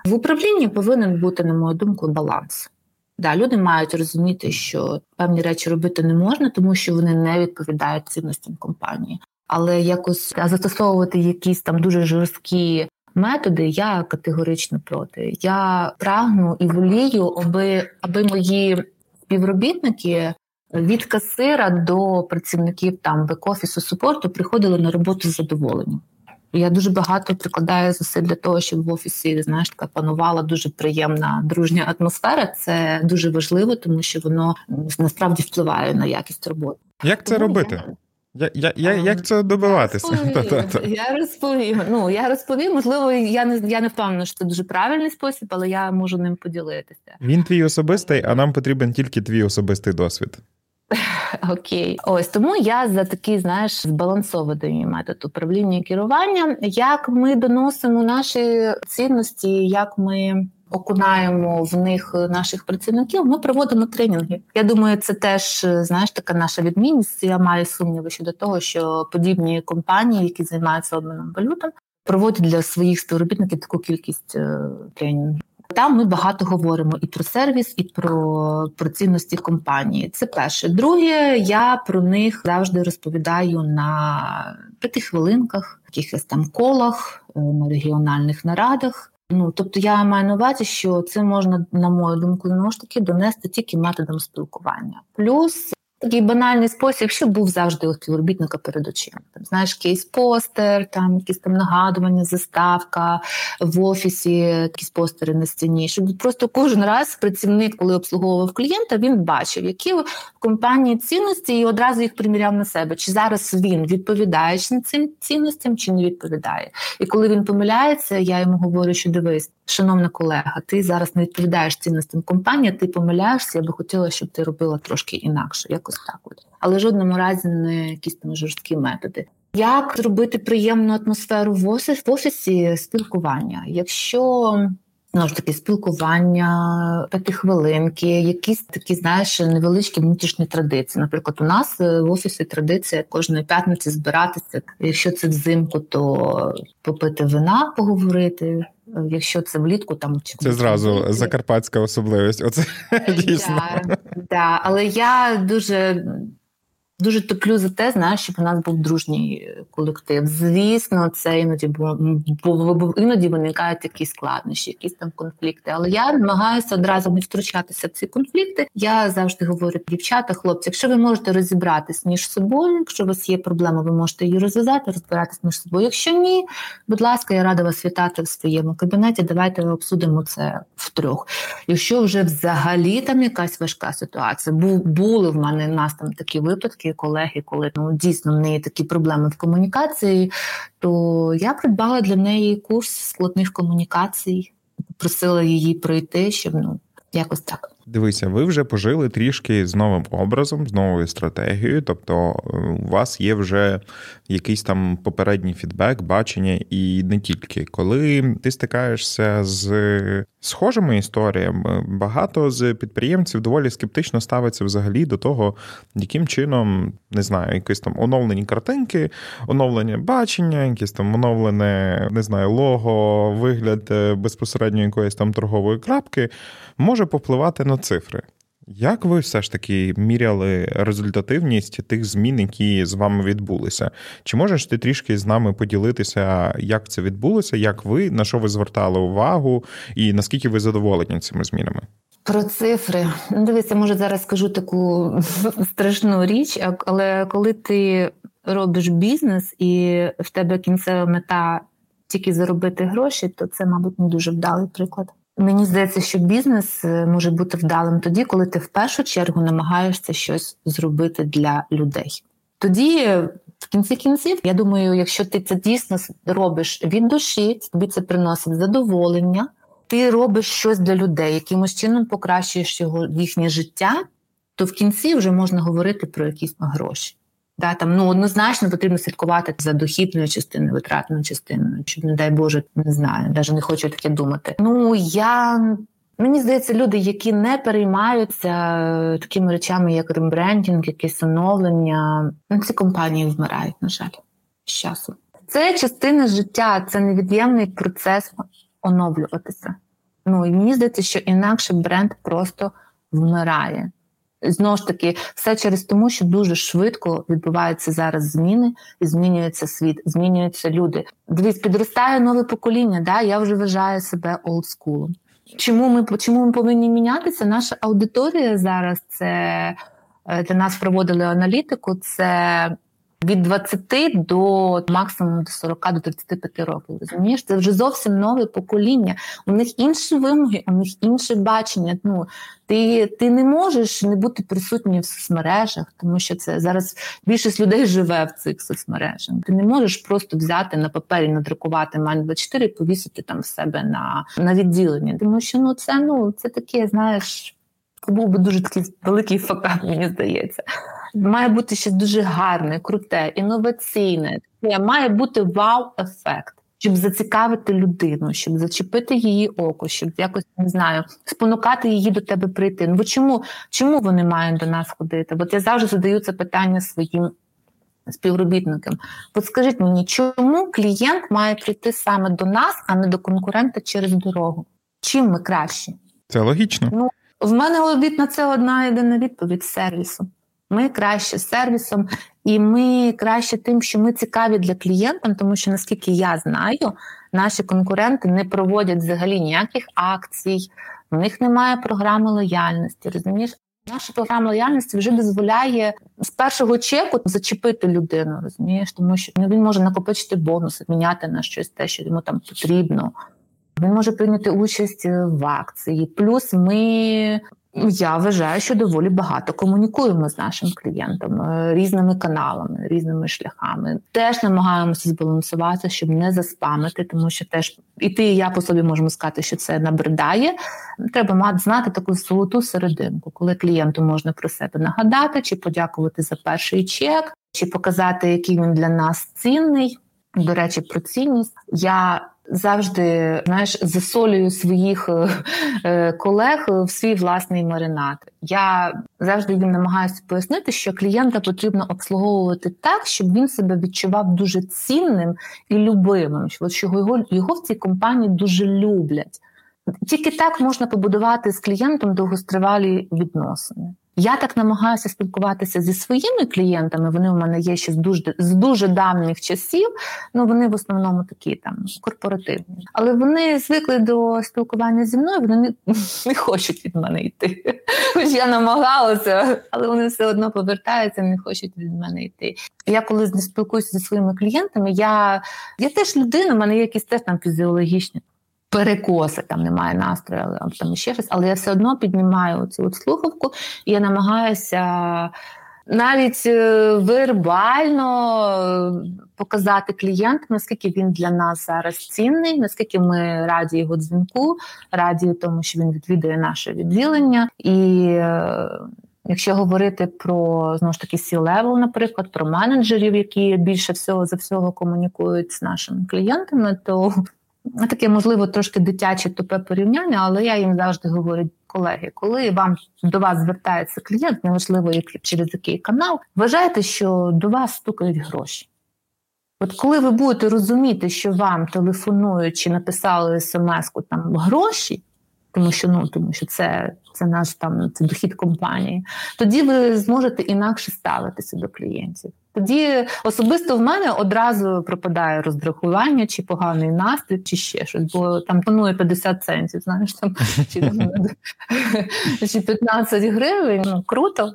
В управлінні повинен бути, на мою думку, баланс. Да, Люди мають розуміти, що певні речі робити не можна, тому що вони не відповідають цінностям компанії. Але якось застосовувати якісь там дуже жорсткі методи я категорично проти. Я прагну і волію, аби, аби мої співробітники. Від касира до працівників там бек-офісу супорту приходили на роботу з задоволенням. Я дуже багато прикладаю зусиль для того, щоб в офісі знаєш, така панувала дуже приємна дружня атмосфера. Це дуже важливо, тому що воно насправді впливає на якість роботи. Як це тому робити? Я... Я, я, я, Як це добиватися? Я розповім. Ну я розповім. Можливо, я не я не впевнена, що це дуже правильний спосіб, але я можу ним поділитися. Він твій особистий, а нам потрібен тільки твій особистий досвід. Окей, ось тому я за такий, знаєш, збалансований метод управління і керування. Як ми доносимо наші цінності, як ми окунаємо в них наших працівників, ми проводимо тренінги. Я думаю, це теж знаєш така наша відмінність. Я маю сумніви щодо того, що подібні компанії, які займаються обміном валютам, проводять для своїх співробітників таку кількість е, тренінгів. Там ми багато говоримо і про сервіс, і про про цінності компанії. Це перше. Друге, я про них завжди розповідаю на п'яти хвилинках, якихось там колах, е, на регіональних нарадах. Ну тобто я маю на увазі, що це можна, на мою думку, знову ж таки донести тільки методом спілкування. Плюс Такий банальний спосіб, щоб був завжди у співробітника перед очима. Там, Знаєш, кейс-постер, там якісь там нагадування, заставка в офісі, якісь постери на стіні. Щоб просто кожен раз працівник, коли обслуговував клієнта, він бачив, які в компанії цінності і одразу їх приміряв на себе. Чи зараз він відповідає цим цінностям, чи не відповідає. І коли він помиляється, я йому говорю, що дивись, шановна колега, ти зараз не відповідаєш цінностям компанії, ти помиляєшся, я би хотіла, щоб ти робила трошки інакше, якось так. От. Але в жодному разі не якісь там жорсткі методи. Як зробити приємну атмосферу в офісі, спілкування? Якщо Знову ж таки, спілкування, п'ятихвилинки, якісь такі, знаєш, невеличкі внутрішні традиції. Наприклад, у нас е, в офісі традиція кожної п'ятниці збиратися. Якщо це взимку, то попити вина, поговорити. Якщо це влітку, там чи це зразу влітку. закарпатська особливість. Оце е, дійсно. Да, да. Але я дуже Дуже топлю за те, знаєш, щоб у нас був дружній колектив. Звісно, це іноді бо іноді виникають якісь складнощі, якісь там конфлікти. Але я намагаюся одразу не втручатися в ці конфлікти. Я завжди говорю, дівчата, хлопці, якщо ви можете розібратись між собою, якщо у вас є проблема, ви можете її розв'язати, розбиратись між собою. Якщо ні, будь ласка, я рада вас вітати в своєму кабінеті. Давайте обсудимо це втрьох. Якщо вже взагалі там якась важка ситуація, були в мене в нас там такі випадки деякі колеги, коли ну дійсно в неї такі проблеми в комунікації, то я придбала для неї курс складних комунікацій, просила її пройти, щоб ну якось так. Дивися, ви вже пожили трішки з новим образом, з новою стратегією. Тобто, е, у вас є вже якийсь там попередній фідбек, бачення, і не тільки коли ти стикаєшся з схожими історіями, багато з підприємців доволі скептично ставиться взагалі до того, яким чином не знаю, якісь там оновлені картинки, оновлення бачення, якісь там оновлене, не знаю, лого, вигляд е, безпосередньо якоїсь там торгової крапки може попливати на цифри. Як ви все ж таки міряли результативність тих змін, які з вами відбулися? Чи можеш ти трішки з нами поділитися, як це відбулося, як ви на що ви звертали увагу, і наскільки ви задоволені цими змінами? Про цифри ну, дивися, може зараз скажу таку страшну річ, але коли ти робиш бізнес і в тебе кінцева мета тільки заробити гроші, то це, мабуть, не дуже вдалий приклад. Мені здається, що бізнес е, може бути вдалим тоді, коли ти в першу чергу намагаєшся щось зробити для людей. Тоді, в кінці кінців, я думаю, якщо ти це дійсно робиш від душі, тобі це приносить задоволення, ти робиш щось для людей, якимось чином покращуєш його їхнє життя, то в кінці вже можна говорити про якісь гроші. Да, там ну однозначно потрібно слідкувати за дохідною частиною, витратною частиною, щоб, не дай Боже, не знаю, навіть не хочу таке думати. Ну я мені здається, люди, які не переймаються такими речами, як рембрендінг, якесь оновлення, ну, ці компанії вмирають, на жаль, з часом. Це частина життя, це невід'ємний процес оновлюватися. Ну і мені здається, що інакше бренд просто вмирає. Знову ж таки, все через тому, що дуже швидко відбуваються зараз зміни, і змінюється світ, змінюються люди. Дивіться, підростає нове покоління. Да, я вже вважаю себе олдскулом. Чому ми чому ми повинні мінятися? Наша аудиторія зараз це е, для нас проводили аналітику. Це від 20 до максимум до 40 до 35 років. Розумієш, це вже зовсім нове покоління. У них інші вимоги, у них інше бачення. Ну ти ти не можеш не бути присутній в соцмережах, тому що це зараз більшість людей живе в цих соцмережах. Ти не можеш просто взяти на папері, надрукувати мань 24 і повісити там в себе на на відділенні. Тому що ну це ну це таке, знаєш. Це був би дуже такий великий факап, мені здається. Має бути щось дуже гарне, круте, інноваційне. Має бути вау-ефект, щоб зацікавити людину, щоб зачепити її око, щоб якось не знаю, спонукати її до тебе прийти. Ну бо чому чому вони мають до нас ходити? Бо я завжди задаю це питання своїм співробітникам. От скажіть мені, чому клієнт має прийти саме до нас, а не до конкурента через дорогу? Чим ми кращі? Це логічно. Ну в мене на це одна єдина відповідь сервісу. Ми краще сервісом, і ми краще тим, що ми цікаві для клієнта, тому що наскільки я знаю, наші конкуренти не проводять взагалі ніяких акцій, в них немає програми лояльності. Розумієш, Наша програма лояльності вже дозволяє з першого чеку зачепити людину, розумієш, тому що він може накопичити бонуси, міняти на щось те, що йому там потрібно. Він може прийняти участь в акції. Плюс ми я вважаю, що доволі багато комунікуємо з нашим клієнтом е, різними каналами, різними шляхами. Теж намагаємося збалансувати, щоб не заспамити, тому що теж і ти, і я по собі можемо сказати, що це набридає. Треба мати знати таку золоту серединку, коли клієнту можна про себе нагадати, чи подякувати за перший чек, чи показати, який він для нас цінний. До речі, про цінність я завжди знаєш, засолюю своїх е, е, колег в свій власний маринад. Я завжди їм намагаюся пояснити, що клієнта потрібно обслуговувати так, щоб він себе відчував дуже цінним і любимим. Що його, його в цій компанії дуже люблять. Тільки так можна побудувати з клієнтом довгостривалі відносини. Я так намагаюся спілкуватися зі своїми клієнтами. Вони у мене є ще з дуже з дуже давніх часів. Ну вони в основному такі там корпоративні, але вони звикли до спілкування зі мною. Вони не, не хочуть від мене йти. Хоч я намагалася, але вони все одно повертаються, не хочуть від мене йти. Я коли спілкуюся зі своїми клієнтами, я я теж людина, в мене є якісь теж там фізіологічні перекоси, там немає настрою, але там ще щось, але я все одно піднімаю цю от слухавку, і я намагаюся навіть е, вербально показати клієнту, наскільки він для нас зараз цінний, наскільки ми раді його дзвінку, раді тому, що він відвідує наше відділення. І е, якщо говорити про знову ж таки C-level, наприклад, про менеджерів, які більше всього за всього комунікують з нашими клієнтами, то таке, можливо, трошки дитяче тупе порівняння, але я їм завжди говорю, колеги, коли вам до вас звертається клієнт, неважливо, через який канал, вважайте, що до вас стукають гроші. От коли ви будете розуміти, що вам телефонують чи написали смс-ку там гроші, тому що ну тому що це це наш там це дохід компанії, тоді ви зможете інакше ставитися до клієнтів. Тоді особисто в мене одразу пропадає роздрахування, чи поганий настрій, чи ще щось, бо там панує 50 центів, знаєш там чи, чи 15 гривень. Ну круто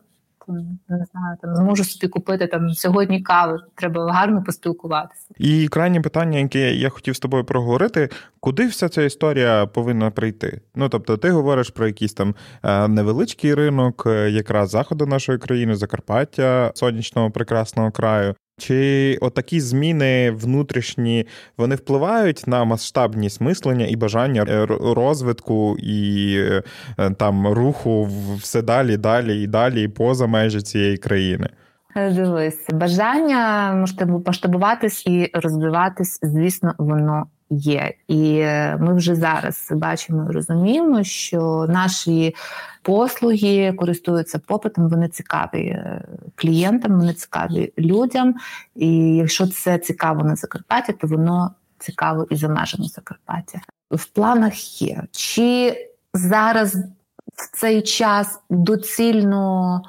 не знаю, там зможу собі купити там сьогодні кави. Треба гарно поспілкуватися. І крайнє питання, яке я хотів з тобою проговорити: куди вся ця історія повинна прийти? Ну тобто, ти говориш про якийсь там е, невеличкий ринок, е, якраз заходу нашої країни, Закарпаття, сонячного прекрасного краю. Чи отакі зміни внутрішні вони впливають на масштабність мислення і бажання е, розвитку і е, там руху все далі, далі і далі, поза межі цієї країни? Дивись, бажання масштабуватись і розвиватись, звісно, воно є. І е, ми вже зараз бачимо і розуміємо, що наші послуги користуються попитом, вони цікаві е, клієнтам, вони цікаві людям. І якщо це цікаво на Закарпатті, то воно цікаво і за межами Закарпаття. В планах є. Чи зараз в цей час доцільно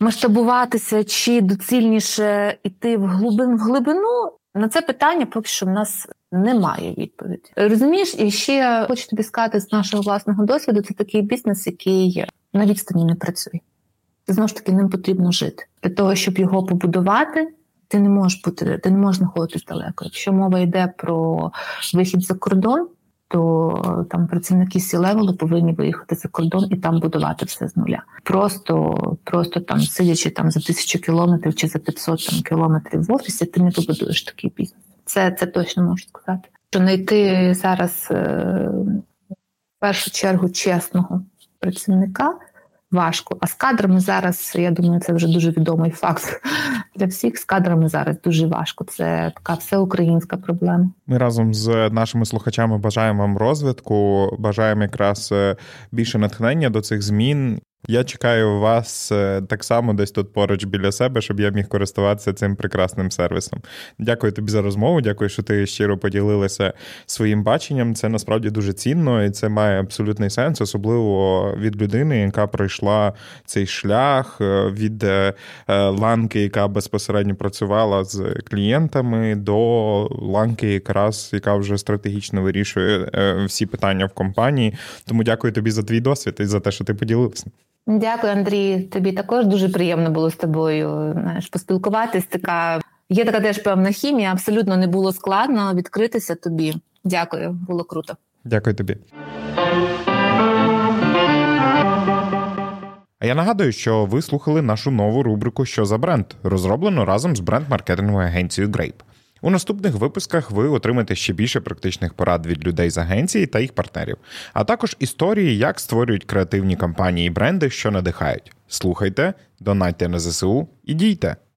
масштабуватися, чи доцільніше йти в в глибину? На це питання поки що в нас немає відповіді. Розумієш, і ще хочу тобі сказати з нашого власного досвіду, це такий бізнес, який на відстані не працює. Знову ж таки, ним потрібно жити. Для того, щоб його побудувати, ти не можеш бути, ти не можеш знаходитись далеко. Якщо мова йде про вихід за кордон, то там працівники сі левелу повинні виїхати за кордон і там будувати все з нуля. Просто просто там сидячи там за тисячу кілометрів чи за 500 там, кілометрів в офісі, ти не побудуєш такий бізнес. Це це точно можу сказати. Що знайти зараз е, в першу чергу чесного працівника важко. А з кадрами зараз, я думаю, це вже дуже відомий факт для всіх. З кадрами зараз дуже важко. Це така всеукраїнська проблема. Ми разом з нашими слухачами бажаємо вам розвитку, бажаємо якраз е, більше натхнення до цих змін я чекаю вас е, так само десь тут поруч біля себе, щоб я міг користуватися цим прекрасним сервісом. Дякую тобі за розмову. Дякую, що ти щиро поділилася своїм баченням. Це насправді дуже цінно і це має абсолютний сенс, особливо від людини, яка пройшла цей шлях е, від е, ланки, яка безпосередньо працювала з клієнтами, до ланки, якраз яка вже стратегічно вирішує всі питання в компанії. Тому дякую тобі за твій досвід і за те, що ти поділився. Дякую, Андрій. Тобі також дуже приємно було з тобою знаєш, поспілкуватись. Така є така теж певна хімія. Абсолютно не було складно відкритися тобі. Дякую, було круто. Дякую тобі. А я нагадую, що ви слухали нашу нову рубрику Що за бренд, розроблену разом з бренд-маркетинговою агенцією Grape. У наступних випусках ви отримаєте ще більше практичних порад від людей з агенції та їх партнерів, а також історії, як створюють креативні кампанії і бренди, що надихають. Слухайте, донайте на ЗСУ і дійте.